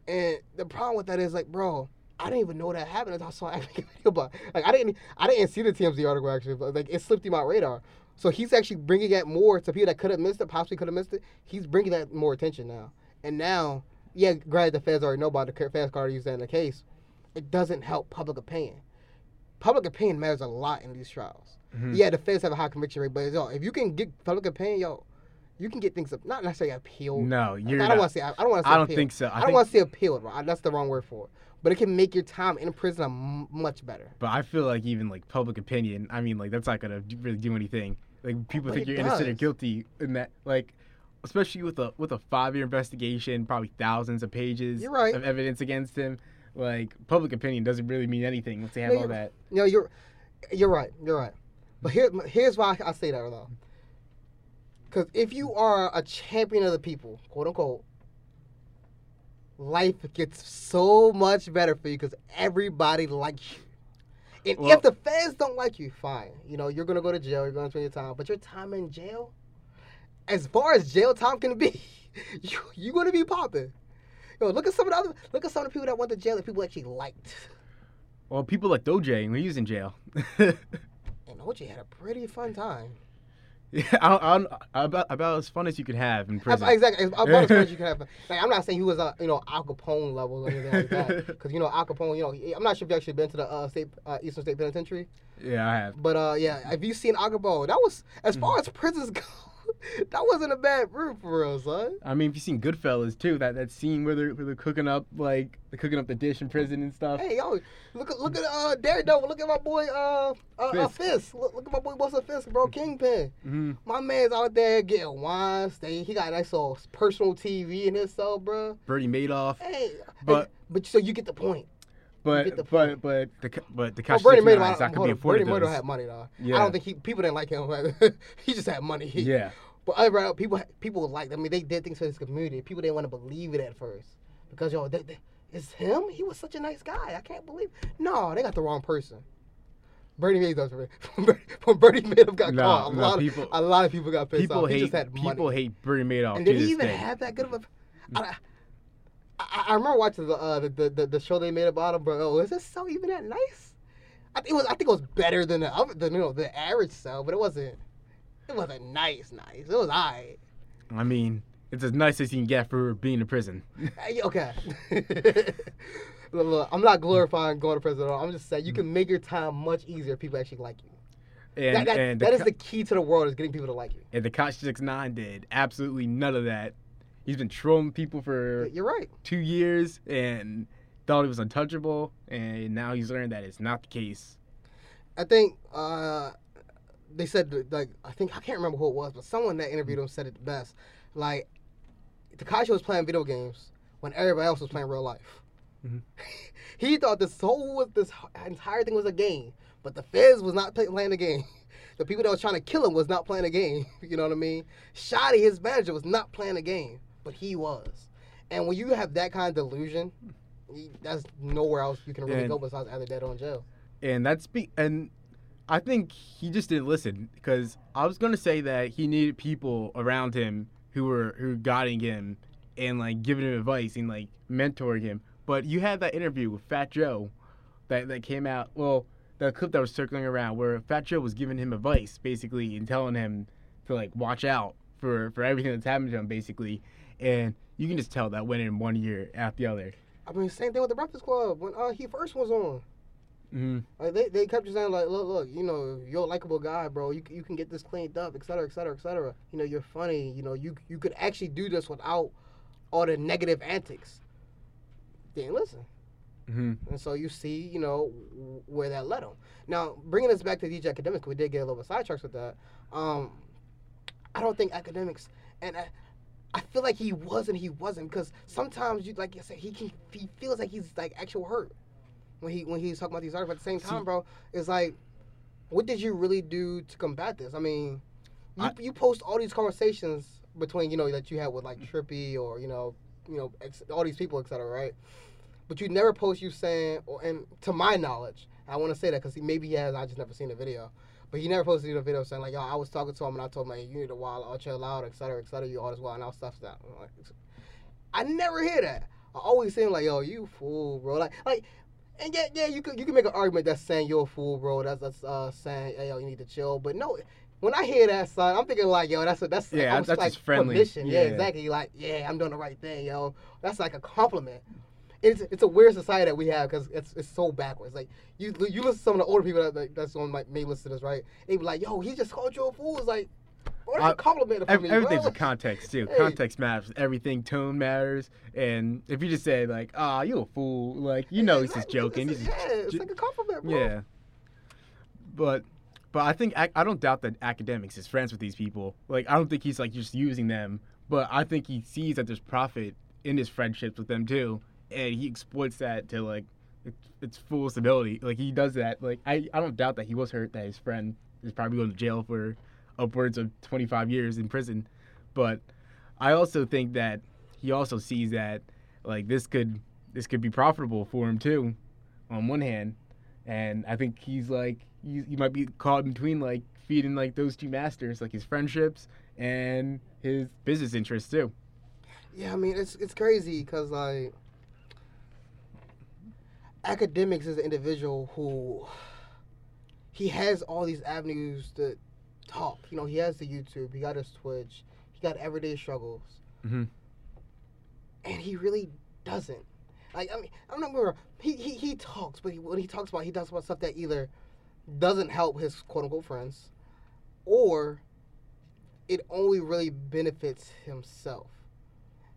Speaker 1: And the problem with that is like, bro, I didn't even know that happened until I saw Act make a video about. It. Like I didn't I didn't see the TMZ article actually, but like it slipped through my radar. So he's actually bringing it more to people that could have missed it, possibly could have missed it. He's bringing that more attention now. And now, yeah, granted, the feds already know about the feds card used in the case. It doesn't help public opinion. Public opinion matters a lot in these trials. Mm-hmm. Yeah, the feds have a high conviction rate, but yo, if you can get public opinion, yo, you can get things up. Not necessarily appeal.
Speaker 2: No, you're.
Speaker 1: I don't want to say. I, don't want to.
Speaker 2: I don't think so. I,
Speaker 1: I don't want to say appeal. Bro. That's the wrong word for it. But it can make your time in prison much better.
Speaker 2: But I feel like even like public opinion. I mean, like that's not gonna really do anything. Like people but think you're does. innocent or guilty in that like especially with a with a five year investigation, probably thousands of pages
Speaker 1: right.
Speaker 2: of evidence against him. Like public opinion doesn't really mean anything once they have no, all that.
Speaker 1: No, you're you're right. You're right. But here here's why I say that though. Because if you are a champion of the people, quote unquote, life gets so much better for you because everybody likes you. And well, if the feds don't like you, fine. You know, you're gonna go to jail. You're gonna spend your time, but your time in jail, as far as jail time can be, you you're gonna be popping. Yo, look at some of the other, look at some of the people that went to jail that people actually liked.
Speaker 2: Well, people like OJ when he was in jail.
Speaker 1: OJ had a pretty fun time.
Speaker 2: Yeah, I, I, about about as fun as you could have in prison.
Speaker 1: Exactly, about as fun as you could have. Like, I'm not saying he was a you know Al Capone level or anything like that, because you know Al Capone. You know, I'm not sure if you actually been to the uh, state uh, Eastern State Penitentiary.
Speaker 2: Yeah, I have.
Speaker 1: But uh, yeah, have you seen Al Capone? That was as far mm. as prisons go. that wasn't a bad room for real, son.
Speaker 2: I mean, if you seen Goodfellas too, that, that scene where they're, where they're cooking up like they're cooking up the dish in prison and stuff.
Speaker 1: Hey yo, look at look at uh Daredevil. Look at my boy uh uh Fisk. Uh, Fisk. Look, look, at my boy Buster Fisk, bro. Kingpin. Mm-hmm. My man's out there getting wine. Stay. He got a nice little personal TV in his cell, bro.
Speaker 2: Bernie Madoff.
Speaker 1: Hey, but but so you get the point.
Speaker 2: But but but the but the cash oh, Bernie Madoff not gonna be afforded.
Speaker 1: Bernie Madoff had money though. Yeah. I don't think he people didn't like him. he just had money.
Speaker 2: Yeah.
Speaker 1: But uh, other people people like. I mean, they did things for his community. People didn't want to believe it at first because yo, they, they, it's him. He was such a nice guy. I can't believe. No, they got the wrong person. Bernie Madoff when Bernie Madoff got no, caught, a no, lot people, of a lot of people got pissed
Speaker 2: people
Speaker 1: off.
Speaker 2: Hate,
Speaker 1: he just had
Speaker 2: people hate Bernie Madoff.
Speaker 1: And did he even day. have that good of a? I, I, I remember watching the, uh, the, the the show they made about him, bro. Oh, is this so even that nice? I think it was. I think it was better than the other, than you know the average cell, but it wasn't. It wasn't nice, nice. It was alright.
Speaker 2: I mean, it's as nice as you can get for being in prison.
Speaker 1: okay. look, look, I'm not glorifying going to prison at all. I'm just saying you can make your time much easier if people actually like you. And, that, that, and that the, is the key to the world is getting people to like you.
Speaker 2: And the Tekashi Six Nine did absolutely none of that. He's been trolling people for
Speaker 1: you're right
Speaker 2: two years and thought he was untouchable, and now he's learned that it's not the case.
Speaker 1: I think uh, they said like I think I can't remember who it was, but someone that interviewed him said it the best. Like Tekashi was playing video games when everybody else was playing real life. Mm-hmm. he thought this whole this entire thing was a game, but the Feds was not play, playing the game. The people that was trying to kill him was not playing a game. You know what I mean? Shotti, his manager, was not playing a game, but he was. And when you have that kind of delusion, that's nowhere else you can really and, go besides either dead or in jail.
Speaker 2: And that's be and I think he just didn't listen because I was gonna say that he needed people around him who were who guiding him and like giving him advice and like mentoring him. But you had that interview with Fat Joe that that came out. Well, the clip that was circling around where Fat Joe was giving him advice basically and telling him to like watch out for for everything that's happened to him basically, and you can just tell that went in one year after the other.
Speaker 1: I mean, same thing with the Breakfast Club when uh, he first was on.
Speaker 2: Mm-hmm.
Speaker 1: Like they, they kept just saying like, look, look, you know, you're a likable guy, bro. You you can get this cleaned up, et cetera, et cetera, et cetera. You know, you're funny. You know, you you could actually do this without all the negative antics. Didn't listen.
Speaker 2: Mm-hmm.
Speaker 1: And so you see, you know, where that led him. Now, bringing us back to DJ Akademiks, we did get a little bit sidetracked with that. Um, I don't think Akademiks, and I, I feel like he was and he wasn't because sometimes you, like I said, he can, he feels like he's like actual hurt when he when he's talking about these artists. But at the same time,
Speaker 2: See-
Speaker 1: bro, it's like, what did you really do to combat this? I mean, you,
Speaker 2: I-
Speaker 1: you post all these conversations between you know that you had with like Trippie or you know you know ex- all these people, et cetera, right? But you never post you saying, or and to my knowledge, I want to say that because maybe he has. I just never seen the video. But he never posted a video saying like, "Yo, I was talking to him and I told him like, you need to wild out, chill out, et cetera, et cetera. You all this wild out stuff that." Like, I never hear that. I always saying like, "Yo, you fool, bro." Like, like, and yeah, yeah, you could you can make an argument that's saying you're a fool, bro. That's that's uh, saying, hey, "Yo, you need to chill." But no, when I hear that, son, I'm thinking like, "Yo, that's a, that's
Speaker 2: Yeah, that's
Speaker 1: like
Speaker 2: just friendly.
Speaker 1: permission." Yeah.
Speaker 2: Yeah.
Speaker 1: exactly. Like, yeah, I'm doing the right thing, yo. That's like a compliment. It's it's a weird society that we have because it's it's so backwards. Like you you listen to some of the older people that like, that's on my may listen to this, right? They be like, "Yo, he just called you a fool." It's like, that's
Speaker 2: I-
Speaker 1: a compliment for
Speaker 2: Ev-
Speaker 1: me,
Speaker 2: everything's
Speaker 1: bro.
Speaker 2: a context too.
Speaker 1: Hey.
Speaker 2: Context matters. Everything, tone matters. And if you just say like, "Ah, you a fool," like you know he's just joking.
Speaker 1: It's,
Speaker 2: He's
Speaker 1: yeah, it's like a compliment, bro.
Speaker 2: yeah. But but I think I don't doubt that Akademiks is friends with these people. Like I don't think he's like just using them. But I think he sees that there's profit in his friendships with them too, and he exploits that to like its, its fullest ability. Like he does that. Like I I don't doubt that he was hurt that his friend is probably going to jail for upwards of 25 years in prison. But I also think that he also sees that like this could this could be profitable for him too, on one hand, and I think he's like he, he might be caught in between like feeding like those two masters, like his friendships and his business interests too.
Speaker 1: Yeah, I mean it's it's crazy because like Akademiks is an individual who he has all these avenues to talk. You know, he has the YouTube, he got his Twitch, he got everyday struggles,
Speaker 2: Mhm.
Speaker 1: and he really doesn't. Like I mean, I'm not gonna. He, he he talks, but he, when he talks about, he talks about stuff that either doesn't help his quote unquote friends, or it only really benefits himself.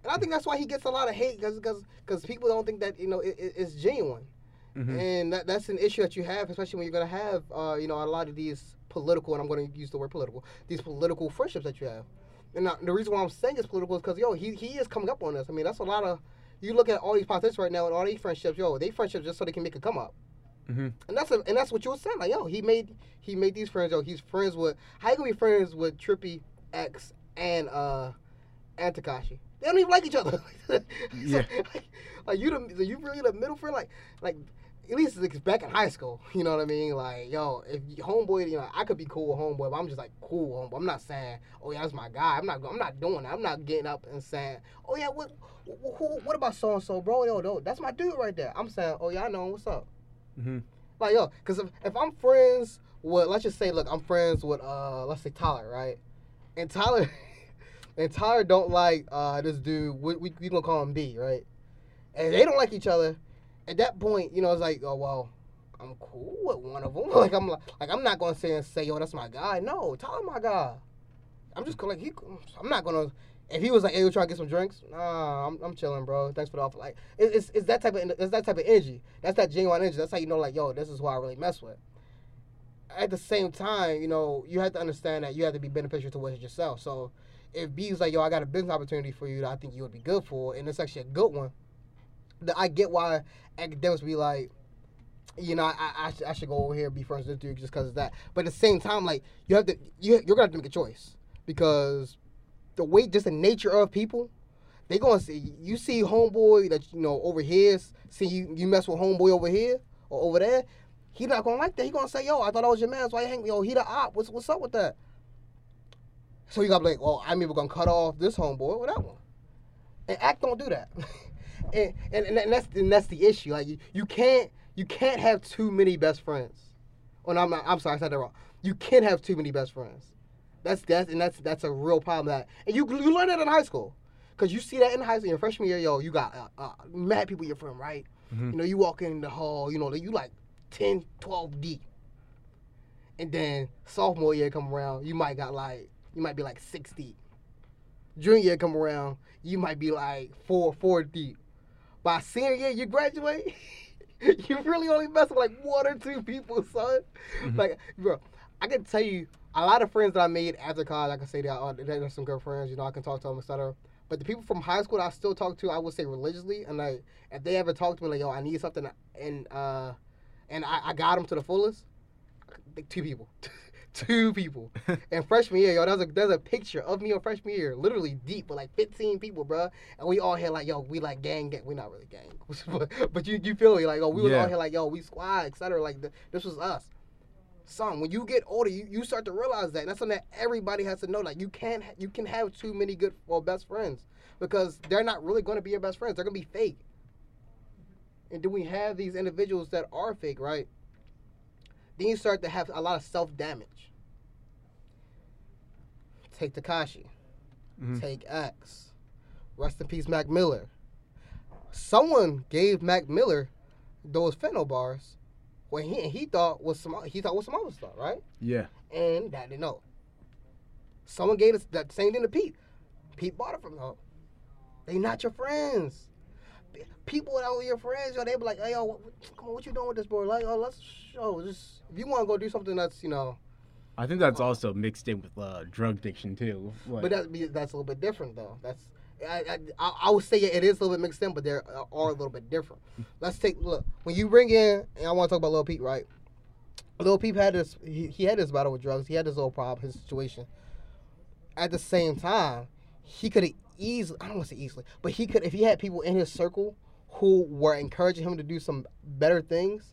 Speaker 1: And I think that's why he gets a lot of hate because because people don't think that you know it, it- it's genuine,
Speaker 2: Mhm.
Speaker 1: and that, that's an issue that you have, especially when you're gonna have uh, you know a lot of these political, and I'm gonna use the word political, these political friendships that you have. And now, the reason why I'm saying it's political is because yo he he is coming up on us. I mean that's a lot of you look at all these politicians right now and all these friendships, yo they friendships just so they can make a come up.
Speaker 2: Mhm.
Speaker 1: And that's a, and that's what you were saying. Like, yo, he made he made these friends. Yo, he's friends with how you gonna be friends with Trippie X and uh and Tekashi? They don't even like each other. So,
Speaker 2: Yeah.
Speaker 1: like, like you the so you really the middle friend. Like like at least it's back in high school. You know what I mean? Like yo, if homeboy, you know, I could be cool with homeboy, but I'm just like cool with homeboy. I'm not saying, oh yeah, that's my guy. I'm not I'm not doing that. I'm not getting up and saying, oh yeah, what wh- who, what about so and so, bro? Yo, no, that's my dude right there. I'm saying, oh yeah, I know. him. What's up?
Speaker 2: Mm-hmm.
Speaker 1: Like yo, because if, if I'm friends with, let's just say, look, I'm friends with, uh, let's say Tyler, right? And Tyler, and Tyler don't like uh this dude. We we, we gonna call him B, right? And they don't like each other. At that point, you know, it's like, oh well, I'm cool with one of them. like I'm like, like I'm not gonna say and say, yo, that's my guy. No, Tyler, my guy. I'm just like he. I'm not gonna. If he was like, "Hey, we trying to get some drinks," nah, I'm, I'm chilling, bro. Thanks for the offer. Like, it, it's it's that type of it's that type of energy. That's that genuine energy. That's how you know, like, yo, this is who I really mess with. At the same time, you know, you have to understand that you have to be beneficial towards yourself. So, if B's like, yo, I got a business opportunity for you that I think you would be good for, and it's actually a good one, then I get why Akademiks be like, you know, I, I, I, should, go over here and be friends with dude just because of that. But at the same time, like, you have to, you, you're gonna have to make a choice because the way, just the nature of people, they gonna see you see homeboy that you know over here, see you you mess with homeboy over here or over there. He not gonna like that. He gonna say, "Yo, I thought I was your man. So why you hang? Yo, he the op. What's what's up with that?" So you gotta be like, "Well, I'm either gonna cut off this homeboy or that one." And act don't do that. and, and and that's and that's the issue. Like you, you can't you can't have too many best friends. Oh no, I'm not, I'm sorry, I said that wrong. You can't have too many best friends. That's that's and that's that's a real problem. That and you you learn that in high school, cause you see that in high school. Your freshman year, yo, you got uh, uh, mad people you're from, right?
Speaker 2: Mhm.
Speaker 1: You know, you walk in the hall, you know, you like 10, 12 deep. And then sophomore year come around, you might got like you might be like six deep. Junior year come around, you might be like four four deep. By senior year, you graduate, you really only mess with like one or two people, son.
Speaker 2: Mhm.
Speaker 1: Like, bro, I can tell you a lot of friends that I made after college. I can say that uh, they're some good friends. You know, I can talk to them, etc. But the people from high school that I still talk to, I would say religiously, and like if they ever talk to me like, yo, I need something, and uh, and I, I got them to the fullest, like two people, two people. and freshman year, yo, there's a there's a picture of me on freshman year, literally deep with like 15 people, bro. And we all here like, yo, we like gang, gang. we not really gang, but, but you you feel me like, oh, we was
Speaker 2: Yeah.
Speaker 1: all here like, yo, we squad, etc. Like th- this was us. Son, when you get older, you, you start to realize that. And that's something that everybody has to know. Like you can't ha- you can have too many good or best friends because they're not really going to be your best friends. They're going to be fake. And then we have these individuals that are fake, right? Then you start to have a lot of self damage. Take Tekashi.
Speaker 2: Mhm.
Speaker 1: Take X. Rest in peace, Mac Miller. Someone gave Mac Miller those fentanyl bars when he he thought was some he thought was some other stuff, right?
Speaker 2: Yeah.
Speaker 1: And that didn't know. Someone gave us that same thing to Pete. Pete bought it from him. They not your friends. People that were your friends, yo, they be like, hey, yo, what, come on, what you doing with this boy? Like, oh, let's show. Just if you want to go do something that's, you know,
Speaker 2: I think that's also mixed in with uh, drug addiction too. Like,
Speaker 1: but that, that's a little bit different though. That's I, I, I- would say it is a little bit mixed in, but they are a little bit different. Let's take look when you bring in, and I want to talk about Lil Peep, right? Lil Peep had this, he, he had this battle with drugs. He had this little problem, his situation. At the same time, he could have easily, I don't want to say easily, but he could, if he had people in his circle who were encouraging him to do some better things,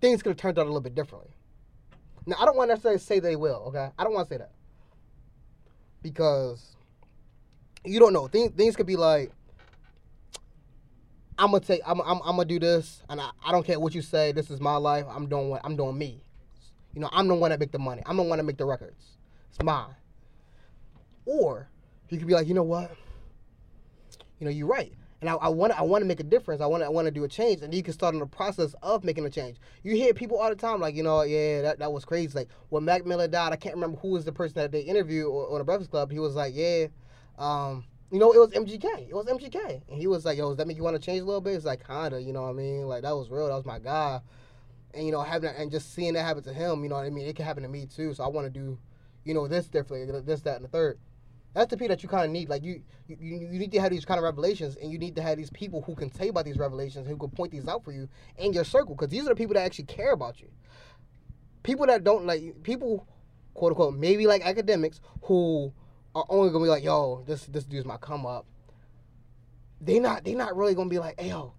Speaker 1: things could have turned out a little bit differently. Now, I don't want to necessarily say they will, okay? I don't want to say that. Because you don't know. Things, things could be like, I'm gonna take, I'm, I'm, I'm gonna do this, and I, I don't care what you say. This is my life. I'm doing what I'm doing. Me, you know, I'm the one that make the money. I'm the one that make the records. It's mine. Or you could be like, you know what? You know, you're right, and I, I want, I want to make a difference. I want, I want to do a change, and you can start in the process of making a change. You hear people all the time like, you know, yeah, that, that was crazy. Like when Mac Miller died, I can't remember who was the person that they interviewed on the Breakfast Club. He was like, yeah. Um, you know, it was MGK. It was MGK. And he was like, yo, does that make you want to change a little bit? It's like, kinda, you know what I mean? Like, that was real. That was my guy. And, you know, having that, and just seeing that happen to him, you know what I mean? It can happen to me too. So I want to do, you know, this differently, this, that, and the third. That's the people that you kind of need. Like, you, you, you need to have these kind of revelations, and you need to have these people who can tell you about these revelations, who can point these out for you in your circle, because these are the people that actually care about you. People that don't, like, people, quote unquote, maybe like Akademiks, who are only gonna be like, yo, this this dude's my come up. They not they not really gonna be like, hey yo,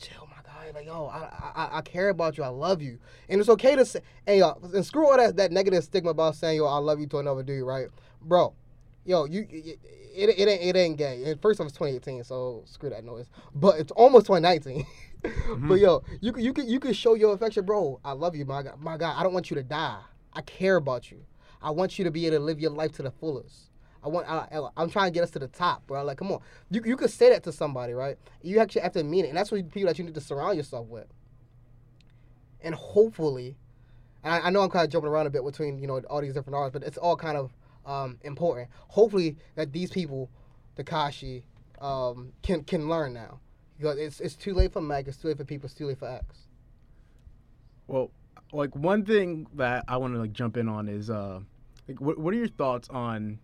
Speaker 1: chill my guy. Like yo, I, I I care about you. I love you. And it's okay to say, hey yo, and screw all that that negative stigma about saying yo, I love you to another dude, right, bro? Yo, you it, it, it ain't it ain't gay. And first off, it's 2018, so screw that noise. But it's almost 2019. But mm-hmm. yo, you you can you can show your affection, bro. I love you, my guy. My guy, I don't want you to die. I care about you. I want you to be able to live your life to the fullest. I want. I, I'm trying to get us to the top, bro. Like, come on. You you could say that to somebody, right? You actually have to mean it, and that's what people that you need to surround yourself with. And hopefully, and I, I know I'm kind of jumping around a bit between you know all these different artists, but it's all kind of um, important. Hopefully that these people, Tekashi, um, can can learn now because it's it's too late for Mac, it's too late for people, it's too late for X.
Speaker 2: Well, like one thing that I want to like jump in on is uh, like what what are your thoughts on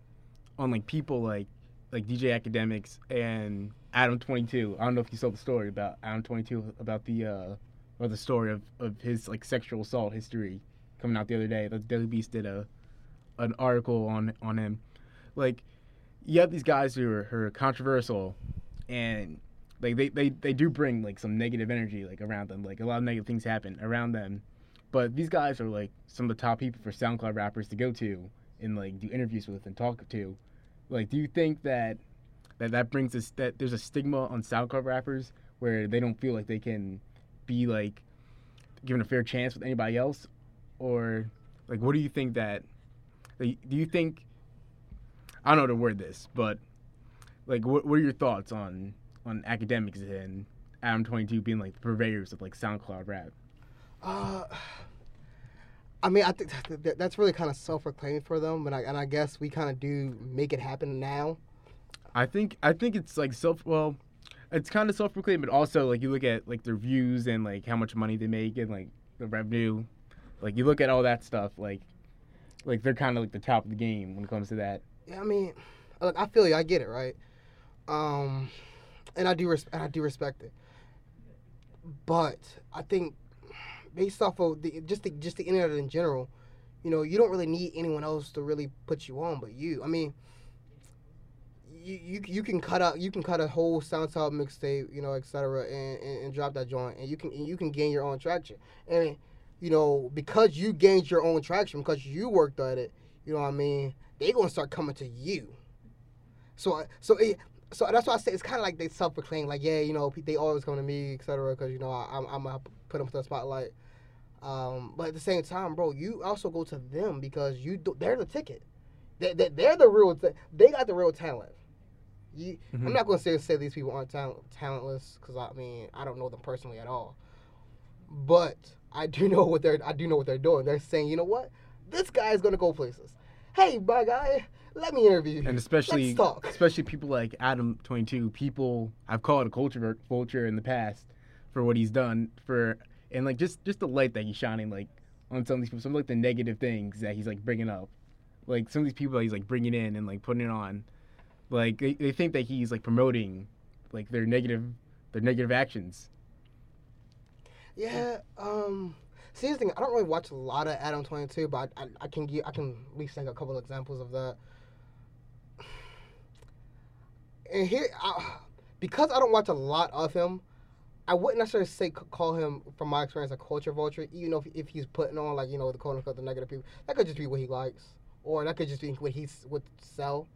Speaker 2: on like people like like DJ Akademiks and Adam Twenty Two? I don't know if you saw the story about Adam Twenty Two about the uh or the story of of his like sexual assault history coming out the other day. The Daily Beast did a an article on on him. Like you have these guys who are, who are controversial and like they, they they do bring like some negative energy like around them like a lot of negative things happen around them but these guys are like some of the top people for soundcloud rappers to go to and like do interviews with and talk to like do you think that that that brings us that there's a stigma on soundcloud rappers where they don't feel like they can be like given a fair chance with anybody else, or like what do you think that? Do you think? I don't know how to word this, but like, what what are your thoughts on on Akademiks and Adam Twenty Two being like the purveyors of like SoundCloud rap?
Speaker 1: Uh, I mean, I think that- that- that's really kind of self-proclaimed for them, and I and I guess we kind of do make it happen now.
Speaker 2: I think I think it's like self well, it's kind of self proclaimed, but also like you look at like their views and like how much money they make and like the revenue, like you look at all that stuff like like they're kind of like the top of the game when it comes to that.
Speaker 1: Yeah, I mean, look, I feel you. I get it, right? Um, and I do res- and I do respect it. But I think, based off of the just the just the internet in general, you know, you don't really need anyone else to really put you on, but you. I mean, you you, you can cut out you can cut a whole SoundCloud mixtape, you know, etc., and, and, and drop that joint, and you can and you can gain your own traction, you know, because you gained your own traction because you worked at it, you know what I mean they gonna start coming to you. So so it, so that's why I say it's kind of like they self-proclaim, like yeah, you know, they always come to me, etc. Because you know I, I'm I'm gonna put them to the spotlight. Um, but at the same time, bro, you also go to them because you do, they're the ticket. They, they, they're the real. Th- they got the real talent. You, I'm
Speaker 2: Mhm.
Speaker 1: not gonna say say these people aren't talent, talentless because I mean I don't know them personally at all. But I do know what they're I do know what they're doing. They're saying, you know what, this guy's gonna go places. Hey, my guy, let me interview you.
Speaker 2: And especially especially people like Adam Twenty Two, people I've called a culture vulture in the past for what he's done for and like just just the light that he's shining like on some of these people, some of like the negative things that he's like bringing up, like some of these people that he's like bringing in and like putting it on, like they, they think that he's like promoting like their negative their negative actions.
Speaker 1: Yeah. Um. See, the thing. I don't really watch a lot of Adam Twenty Two, but I, I, I can give I can at least think a couple examples of that. And here, I, because I don't watch a lot of him, I wouldn't necessarily say call him, from my experience, a culture vulture. Even if, if he's putting on like you know the quote unquote the negative people, that could just be what he likes, or that could just be what he would sell.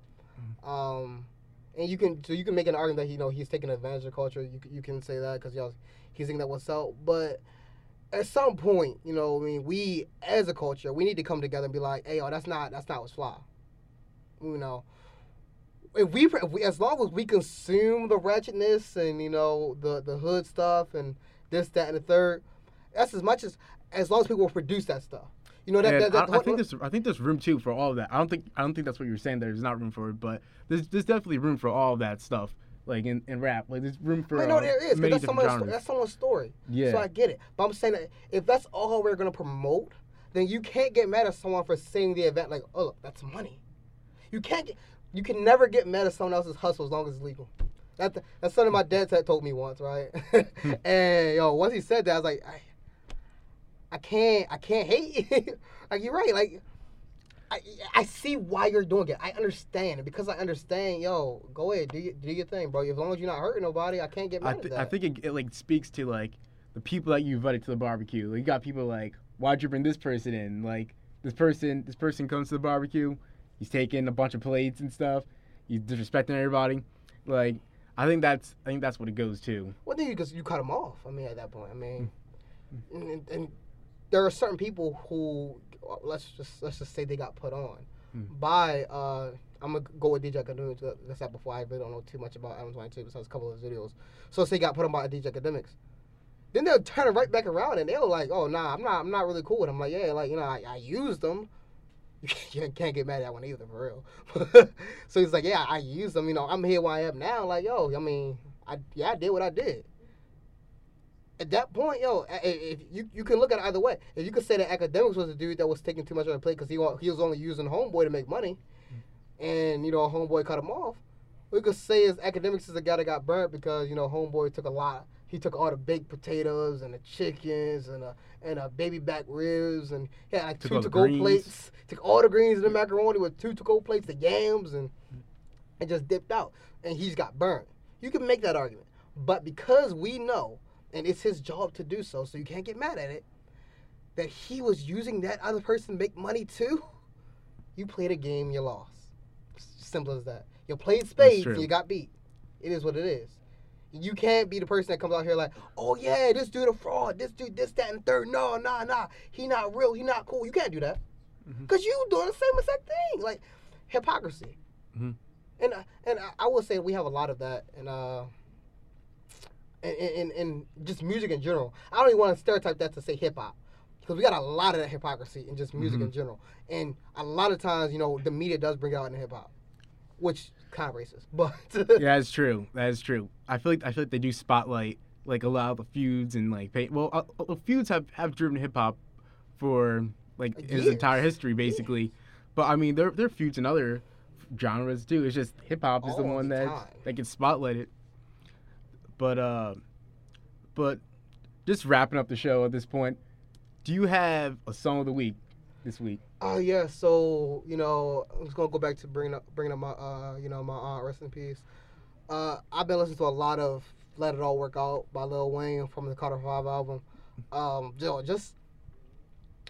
Speaker 1: Um, and you can so you can make an argument that you know he's taking advantage of culture. You you can say that because you know he's thinking that will sell, but at some point, you know, I mean, we as a culture, we need to come together and be like, hey, yo, that's not that's not what's fly. You know, if we, if we as long as we consume the wretchedness and you know the the hood stuff and this that and the third, that's as much as as long as people will produce that stuff. You know that, that, that
Speaker 2: I, I think there's I think there's room too for all of that. I don't think I don't think that's what you were saying. There's not room for it, but there's there's definitely room for all of that stuff. Like in, in rap, like there's room for
Speaker 1: I know
Speaker 2: uh,
Speaker 1: there is,
Speaker 2: many
Speaker 1: that's someone's, that's someone's story.
Speaker 2: Yeah.
Speaker 1: So I get it. But I'm saying that if that's all we're going to promote, then you can't get mad at someone for seeing the event like, oh, look, that's money. You can't get, you can never get mad at someone else's hustle as long as it's legal. That, that's something my dad had told me once, right? and yo, once he said that, I was like, I, I can't, I can't hate. like you're right. Like I, I see why you're doing it. I understand, and because I understand, yo, go ahead, do your, do your thing, bro. As long as you're not hurting nobody, I can't get
Speaker 2: I,
Speaker 1: mad
Speaker 2: th-
Speaker 1: at that.
Speaker 2: I think it, it like speaks to like the people that you invited to the barbecue. Like, you got people like, why'd you bring this person in? Like this person, this person comes to the barbecue, he's taking a bunch of plates and stuff. He's disrespecting everybody. Like I think that's I think that's what it goes to.
Speaker 1: Well, then you just you cut him off. I mean, at that point, I mean,
Speaker 2: Hmm.
Speaker 1: and, and there are certain people who let's just let's just say they got put on
Speaker 2: Hmm.
Speaker 1: by. uh I'm gonna go with DJ Akademiks. That's that before I really don't know too much about Adam 22 besides a couple of his videos. So say got put on by DJ Akademiks. Then they'll turn it right back around and they'll like, oh nah, I'm not I'm not really cool with them. Like yeah, like you know I, I used them. You can't get mad at that one either for real. so he's like, yeah, I used them. You know, I'm here where I am now. Like yo, I mean, I yeah, I did what I did at that point, yo, if you you can look at it either way. If you could say that Akademiks was a dude that was taking too much on the plate because he he was only using homeboy to make money, and you know homeboy cut him off. We could say as Akademiks is a guy that got burnt because you know homeboy took a lot. He took all the baked potatoes and the chickens and a and a baby back ribs and he had like
Speaker 2: Took
Speaker 1: two
Speaker 2: the
Speaker 1: to go plates. Took all the greens and the macaroni with two to go plates, the yams and and just dipped out. And he's got burnt. You can make that argument. But because we know, and it's his job to do so, so you can't get mad at it, that he was using that other person to make money too, you played a game, you lost. Simple as that. You played spades, you got beat. It is what it is. You can't be the person that comes out here like, oh yeah, this dude a fraud, this dude, this, that, and third. No, nah, nah, he not real, he not cool. You can't do that,
Speaker 2: Mhm.
Speaker 1: cause you doing the same exact thing, like hypocrisy.
Speaker 2: Mhm.
Speaker 1: And uh, and I- I will say we have a lot of that, and uh, and and, and just music in general. I don't even want to stereotype that to say hip hop, because we got a lot of that hypocrisy in just music in
Speaker 2: Mhm.
Speaker 1: general. And a lot of times, you know, the media does bring it out in hip hop, which kind of racist, but
Speaker 2: yeah, that's true. That is true. I feel like I feel like they do spotlight like a lot of the feuds and like pay, well, uh, feuds have have driven hip hop for like its entire history basically. But I mean, there there are feuds in other genres too. It's just hip hop is the one that
Speaker 1: time.
Speaker 2: that gets spotlighted. But uh, but just wrapping up the show at this point. Do you have a song of the week this week?
Speaker 1: Oh yeah, so you know, I'm just gonna go back to bringing up bringing up my uh you know my aunt rest in peace. Uh, I've been listening to a lot of "Let It All Work Out" by Lil Wayne from the Carter Five album. Um, just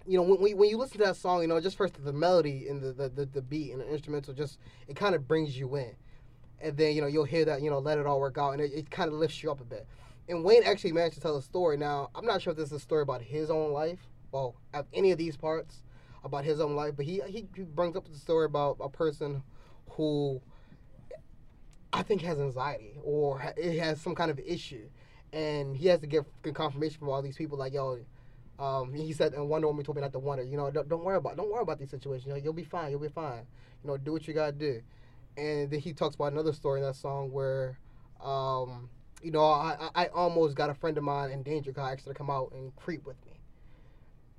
Speaker 1: you know when, when when you listen to that song, you know just first the melody and the the, the, the beat and the instrumental, just it kind of brings you in, and then you know you'll hear that you know "Let It All Work Out" and it, it kind of lifts you up a bit. And Wayne actually managed to tell a story. Now I'm not sure if this is a story about his own life, well, of any of these parts about his own life, but he he, brings up the story about a person who I think has anxiety or it has some kind of issue, and he has to get get confirmation from all these people. Like yo, um, he said, and Wonder Woman told me not to wonder. You know, don't, don't worry about don't worry about these situations. You know, you'll be fine. You'll be fine. You know, do what you gotta do. And then he talks about another story in that song where, um, you know, I, I I almost got a friend of mine in danger I her to come out and creep with me.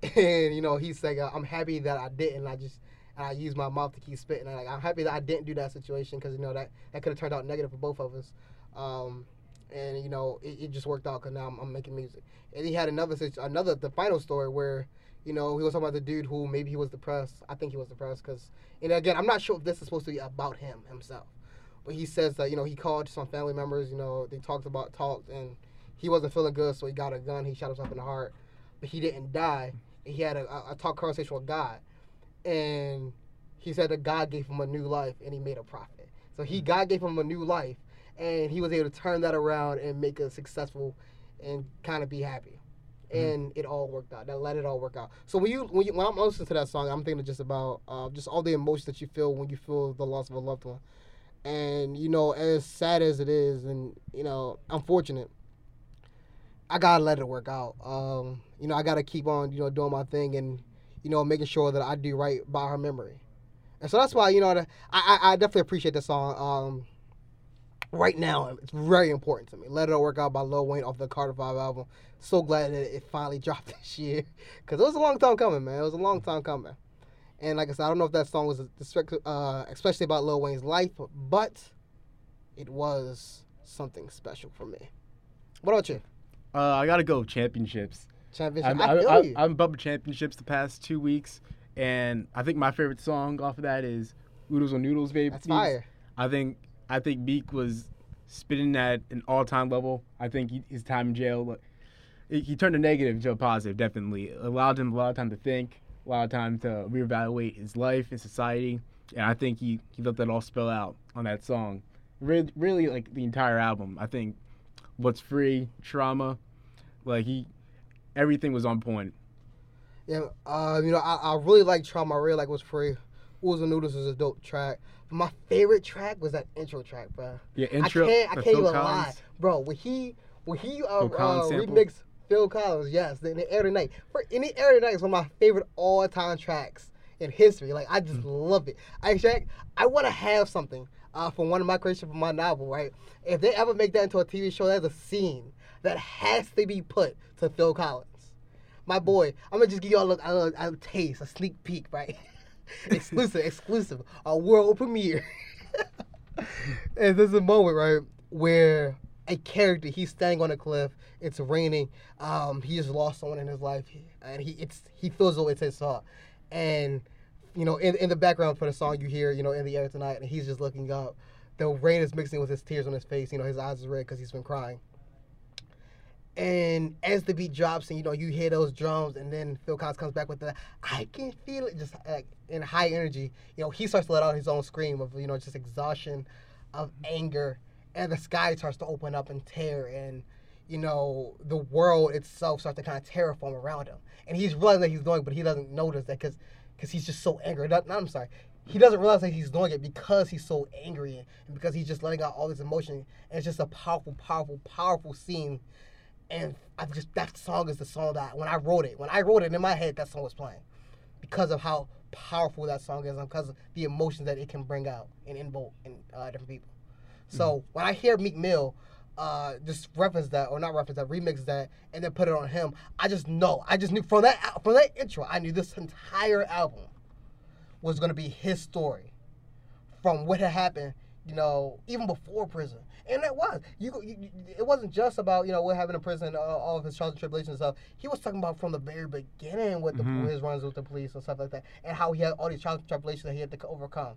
Speaker 1: And you know, he's saying, I'm happy that I didn't. I just and I used my mouth to keep spitting. And like, I'm happy that I didn't do that situation because you know that that could have turned out negative for both of us. Um, and you know, it, it just worked out because now I'm, I'm making music. And he had another another the final story where you know he was talking about the dude who maybe he was depressed. I think he was depressed because and again, I'm not sure if this is supposed to be about him himself. But he says that you know he called some family members. You know they talked about talked and he wasn't feeling good, so he got a gun. He shot himself in the heart, but he didn't die. He had a, a, a talk conversation with God, and he said that God gave him a new life and he made a profit. So he God gave him a new life, and he was able to turn that around and make it successful, and kind of be happy. And it all worked out. That let it all work out. So when you when you when I'm listening to that song, I'm thinking just about uh, just all the emotions that you feel when you feel the loss of a loved one. And you know, as sad as it is, and you know, unfortunate, I gotta let it work out. Um, you know, I gotta keep on, you know, doing my thing and, you know, making sure that I do right by her memory. And so that's why, you know, I, I I definitely appreciate the song. Um, right now, it's very important to me. Let It All Work Out by Lil Wayne off the Carter Five album. So glad that it finally dropped this year, cause it was a long time coming, man. It was a long time coming. And like I said, I don't know if that song was uh, especially about Lil Wayne's life, but it was something special for me. What about you?
Speaker 2: Uh, I gotta go championships.
Speaker 1: Championship.
Speaker 2: I'm,
Speaker 1: I
Speaker 2: I, I. I'm bumping championships the past two weeks, and I think my favorite song off of that is "Oodles on Noodles, baby."
Speaker 1: That's fire.
Speaker 2: I think I think Meek was spitting at an all time level. I think he, his time in jail, he, he turned a negative into a positive. Definitely It allowed him a lot of time to think, a lot of time to reevaluate his life and society, and I think he he let that all spill out on that song. Really, really like the entire album. I think what's free, trauma, like he, everything was on point.
Speaker 1: Yeah, uh, you know, I, I really like Trauma. I really like What's Free. And Noodles is a dope track. My favorite track was that intro track, bro.
Speaker 2: Yeah, intro.
Speaker 1: I can't, I can't even lie, bro. When he, when he uh, uh,
Speaker 2: Collins
Speaker 1: remixed Phil Collins, yes, in the air tonight. For in the air tonight is one of my favorite all time tracks in history. Like I just love it. I actually, I want to have something uh, from one of my creations from my novel, right? If they ever make that into a TV show, there's a scene that has to be put to Phil Collins. My boy, I'm gonna just give y'all a, a, little- a taste, a sneak peek, right? exclusive, exclusive, a world premiere. and there's a moment, right, where a character he's standing on a cliff. It's raining. Um, he just lost someone in his life, and he it's he feels though it's his fault. And you know, in in the background for the song, you hear you know in the air tonight, and he's just looking up. The rain is mixing with his tears on his face. You know, his eyes are red because he's been crying. And as the beat drops, and you know, you hear those drums, and then Phil Collins comes back with the "I can feel it," just like in high energy. You know, he starts to let out his own scream of you know just exhaustion, of anger, and the sky starts to open up and tear, and you know the world itself starts to kind of terraform around him, and he's realizing that he's doing, it, but he doesn't notice that because because he's just so angry. Not, I'm sorry. He doesn't realize that he's doing it because he's so angry and because he's just letting out all this emotion. And it's just a powerful, powerful, powerful scene. And I just that song is the song that when I wrote it, when I wrote it in my head, that song was playing because of how powerful that song is and because of the emotions that it can bring out and invoke in uh, different people. So mm-hmm. when I hear Meek Mill uh, just reference that or not reference that, remix that, and then put it on him, I just know. I just knew from that from that intro, I knew this entire album was going to be his story from what had happened, you know, even before prison. And it was. You, you it wasn't just about you know what happened in prison, uh, all of his trials and tribulations and stuff. He was talking about from the very beginning with the mm-hmm. his runs with the police and stuff like that, and how he had all these trials and tribulations that he had to overcome.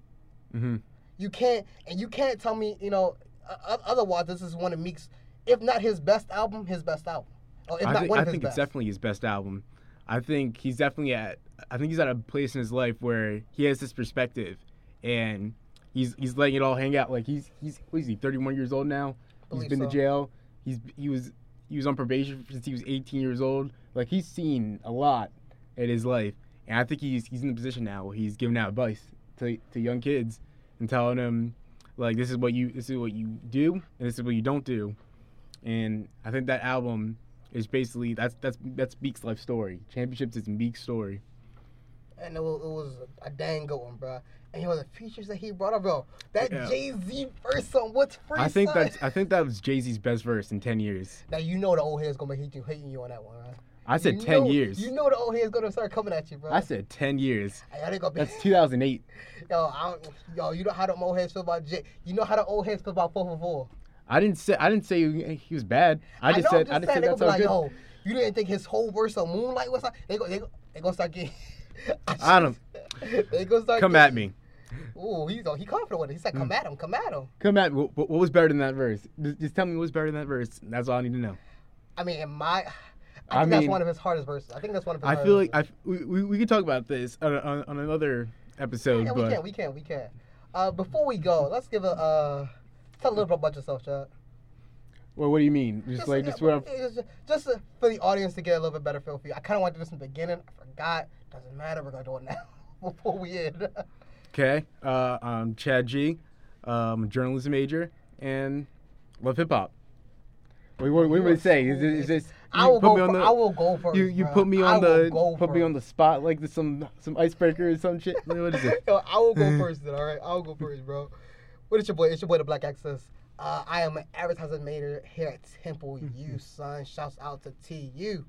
Speaker 1: Mm-hmm. You can't, and you can't tell me, you know, uh, otherwise this is one of Meek's, if not his best album, his best album.
Speaker 2: Or if I not think, one of I his think best. it's definitely his best album. I think he's definitely at I think he's at a place in his life where he has this perspective and he's he's letting it all hang out. Like he's he's what is he, thirty one years old now? He's been so. to jail. He's he was he was on probation since he was eighteen years old. Like he's seen a lot in his life. And I think he's he's in the position now where he's giving out advice to to young kids and telling them like this is what you this is what you do and this is what you don't do. And I think that album is basically that's that's that's Meek's life story. Championships is Meek's story.
Speaker 1: And it was, it was a dang good one, bro. And you know the features that he brought up, bro. That yeah. Jay Z verse song, what's free?
Speaker 2: I think that's I think that was Jay Z's best verse in ten years.
Speaker 1: Now you know the old head's gonna be hating you, hating you on that one, right?
Speaker 2: I said you ten
Speaker 1: know,
Speaker 2: years.
Speaker 1: You know the old head's gonna start coming at you, bro.
Speaker 2: I said ten years. Be... That's 2008.
Speaker 1: yo, I yo, you know how the old heads feel about Jay. You know how the old heads feel about four for four.
Speaker 2: I didn't say I didn't say he was bad. I just I know, said just I just said that's like, good. Yo,
Speaker 1: you didn't think his whole verse on Moonlight was like they go they go they gonna start getting.
Speaker 2: I don't. they gonna start. Come getting, at me.
Speaker 1: Ooh, he's he confident with it. He said, "Come mm. at him, come at him."
Speaker 2: Come at me. What, what, was better than that verse? Just, just, tell me what was better than that verse. That's all I need to know.
Speaker 1: I mean, in my. I, I think mean, that's one of his hardest verses. I think that's one of his.
Speaker 2: I feel like I, we, we, we could talk about this on, on, on another episode.
Speaker 1: Yeah,
Speaker 2: but...
Speaker 1: we can, we can, we can. Uh, before we go, let's give a uh, tell a little bit about yourself, Chad.
Speaker 2: Well, what do you mean? Just, just like just what?
Speaker 1: Just, just for the audience to get a little bit better feel for you. I kind of wanted to do this in the beginning. I forgot. Doesn't matter. We're gonna do it now before we end.
Speaker 2: okay. Uh, I'm Chad G. Um, journalism major and love hip hop. What, what, what would say? Is, is this?
Speaker 1: I will go. The, I will go first.
Speaker 2: You you
Speaker 1: bro.
Speaker 2: put me on the put first. me on the spot like some some icebreaker or some shit. What is it?
Speaker 1: Yo, I will go first then. All right, I will go first, bro. What is your boy? It's your boy, the Black Access. Uh, I am an advertising major here at Temple U, son. Shouts out to TU.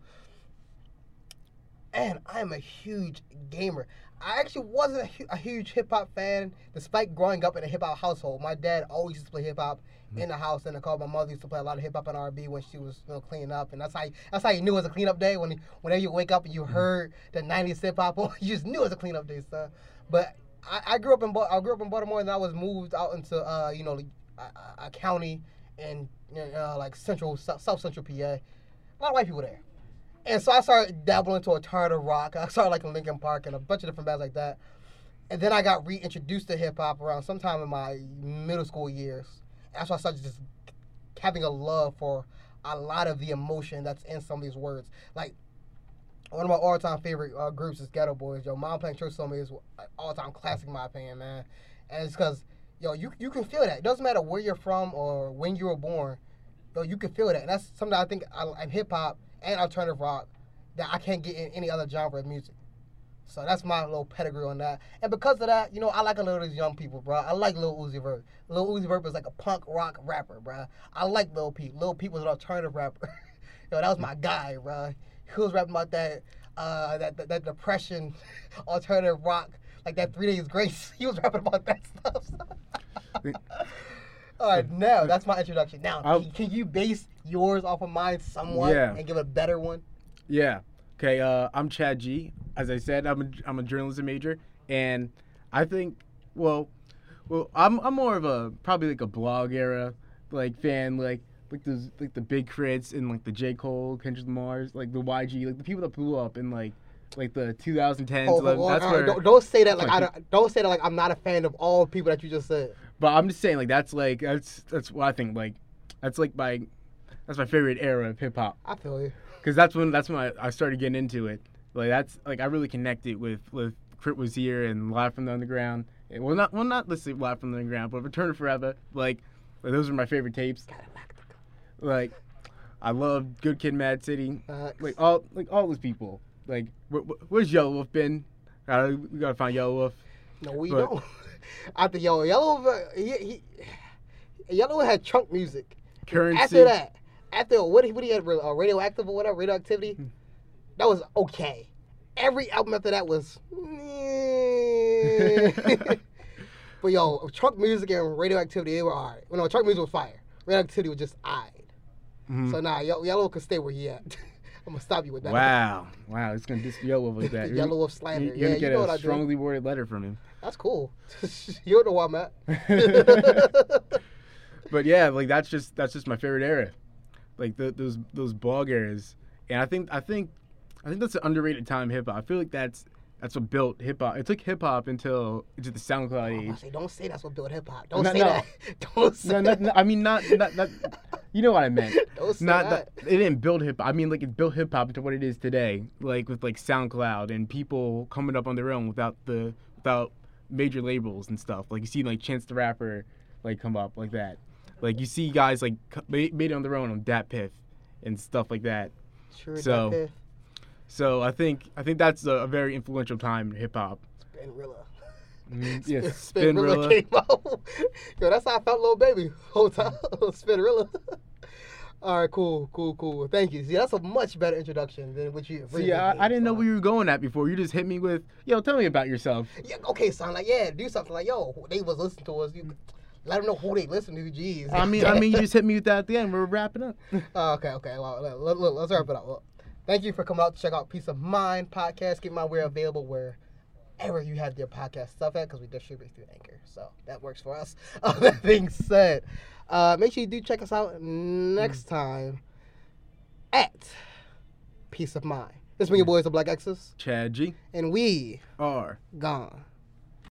Speaker 1: And I am a huge gamer. I actually wasn't a, hu- a huge hip hop fan, despite growing up in a hip hop household. My dad always used to play hip hop mm-hmm. in the house and the car. My mother used to play a lot of hip hop and R&B when she was you know, cleaning up, and that's how you, that's how you knew it was a cleanup day. When whenever you wake up and you mm-hmm. heard the '90s hip hop, you just knew it was a cleanup day, son. But I, I grew up in I grew up in Baltimore, and I was moved out into uh, you know a, a county in uh, like central South Central PA. A lot of white people there, and so I started dabbling into a alternative rock. I started like in Linkin Park and a bunch of different bands like that. And then I got reintroduced to hip hop around sometime in my middle school years. That's why I started just having a love for a lot of the emotion that's in some of these words. Like one of my all-time favorite uh, groups is Geto Boys. Yo, Mom Playing Church me is all-time classic in my opinion, man. And it's because yo, you you can feel that. It doesn't matter where you're from or when you were born. Yo, you can feel that. And that's something I think I, in hip hop and alternative rock that I can't get in any other genre of music. So that's my little pedigree on that. And because of that, you know, I like a lot of these young people, bro. I like Lil Uzi Vert. Lil Uzi Vert is like a punk rock rapper, bro. I like Lil Peep. Lil Peep was an alternative rapper. Yo, that was my guy, bro. He was rapping about that, uh, that, that, that depression, alternative rock, like that Three Days Grace. He was rapping about that stuff. All right, now that's my introduction. Now, can, can, you base yours off of mine somewhat yeah. and give a better one?
Speaker 2: Yeah. Okay. Uh, I'm Chad G. As I said, I'm a, I'm a journalism major, and I think, well, well, I'm I'm more of a probably like a blog era like fan, like like those like the Big K.R.I.T.s and like the J Cole, Kendrick Lamar's, like the YG, like the people that blew up in like like the 2010s. Oh, that's where
Speaker 1: don't, don't, say that like I don't, don't say that like I'm not a fan of all people that you just said.
Speaker 2: But I'm just saying, like that's like that's that's what I think. Like that's like my that's my favorite era of hip hop
Speaker 1: I feel you.
Speaker 2: because that's when that's when I, I started getting into it. Like that's like I really connected with with K.R.I.T. Wuz Here and Live from the Underground. And, well, not well not let's say Live from the Underground, but Return of 4Eva. Like, like those are my favorite tapes. Like I love Good Kid, Mad City.
Speaker 1: Facts.
Speaker 2: Like all like all those people. Like wh- wh- where's Yelawolf been? We gotta find Yelawolf.
Speaker 1: No, we
Speaker 2: But-
Speaker 1: don't. After Yellow, Yellow, uh, he, he, Yellow had trunk music.
Speaker 2: Currency.
Speaker 1: After that, after what he, what he had, uh, radioactive or whatever, radioactivity,
Speaker 2: Hmm.
Speaker 1: that was okay. Every album after that was. but yo, trunk music and radioactivity, they were alright. Well, no, trunk music was fire. Radioactivity was just alright.
Speaker 2: Mhm.
Speaker 1: So nah, Ye- Yellow can stay where he at. I'm gonna stop you with that.
Speaker 2: Wow, wow, it's gonna diss Yellow like that.
Speaker 1: Yelawolf slander.
Speaker 2: You're
Speaker 1: Yeah,
Speaker 2: gonna
Speaker 1: you
Speaker 2: get
Speaker 1: know what I
Speaker 2: a strongly worded letter from him.
Speaker 1: That's cool. you know where I'm at.
Speaker 2: But yeah, like that's just that's just my favorite era, like the, those those blog eras, and I think I think I think that's an underrated time hip hop. I feel like that's that's what built hip hop. It took hip hop until into the SoundCloud oh,
Speaker 1: I
Speaker 2: age.
Speaker 1: say, don't say that's what built hip hop. Don't
Speaker 2: No,
Speaker 1: say
Speaker 2: no.
Speaker 1: that. Don't say
Speaker 2: No,
Speaker 1: that.
Speaker 2: I mean not, not not you know what I meant.
Speaker 1: Don't say
Speaker 2: Not
Speaker 1: that.
Speaker 2: that it didn't build hip. Hop. I mean like it built hip hop into what it is today, like with like SoundCloud and people coming up on their own without the without major labels and stuff. Like you see like Chance the Rapper like come up like that. Like you see guys like made, it on their own on DatPiff and stuff like that.
Speaker 1: True,
Speaker 2: So-
Speaker 1: that
Speaker 2: So I think I think that's a, a very influential time in hip hop.
Speaker 1: Spinrilla.
Speaker 2: Mm, yeah,
Speaker 1: Spinrilla
Speaker 2: Spinrilla.
Speaker 1: came out. Yo, that's how I felt, little baby, whole time. Spinrilla. All right, cool, cool, cool. Thank you. See, that's a much better introduction than what you.
Speaker 2: See, I, I didn't know where you were going at before. You just hit me with, "Yo, tell me about yourself."
Speaker 1: Yeah, okay, son. Like, yeah, do something like, yo, they was listening to us. You let them know who they listen to. Jeez.
Speaker 2: I mean, I mean, you just hit me with that at the end. We're wrapping up.
Speaker 1: Oh, okay, okay. Well, let, let, let, us wrap it up. Thank you for coming out to check out Peace of Mind podcast. Keep my we're available wherever you have your podcast stuff at because we distribute through Anchor. So that works for us. All that being said, uh, make sure you do check us out next time at Peace of Mind. This has been your boys, the Black X's,
Speaker 2: Chad G
Speaker 1: and we
Speaker 2: are
Speaker 1: gone.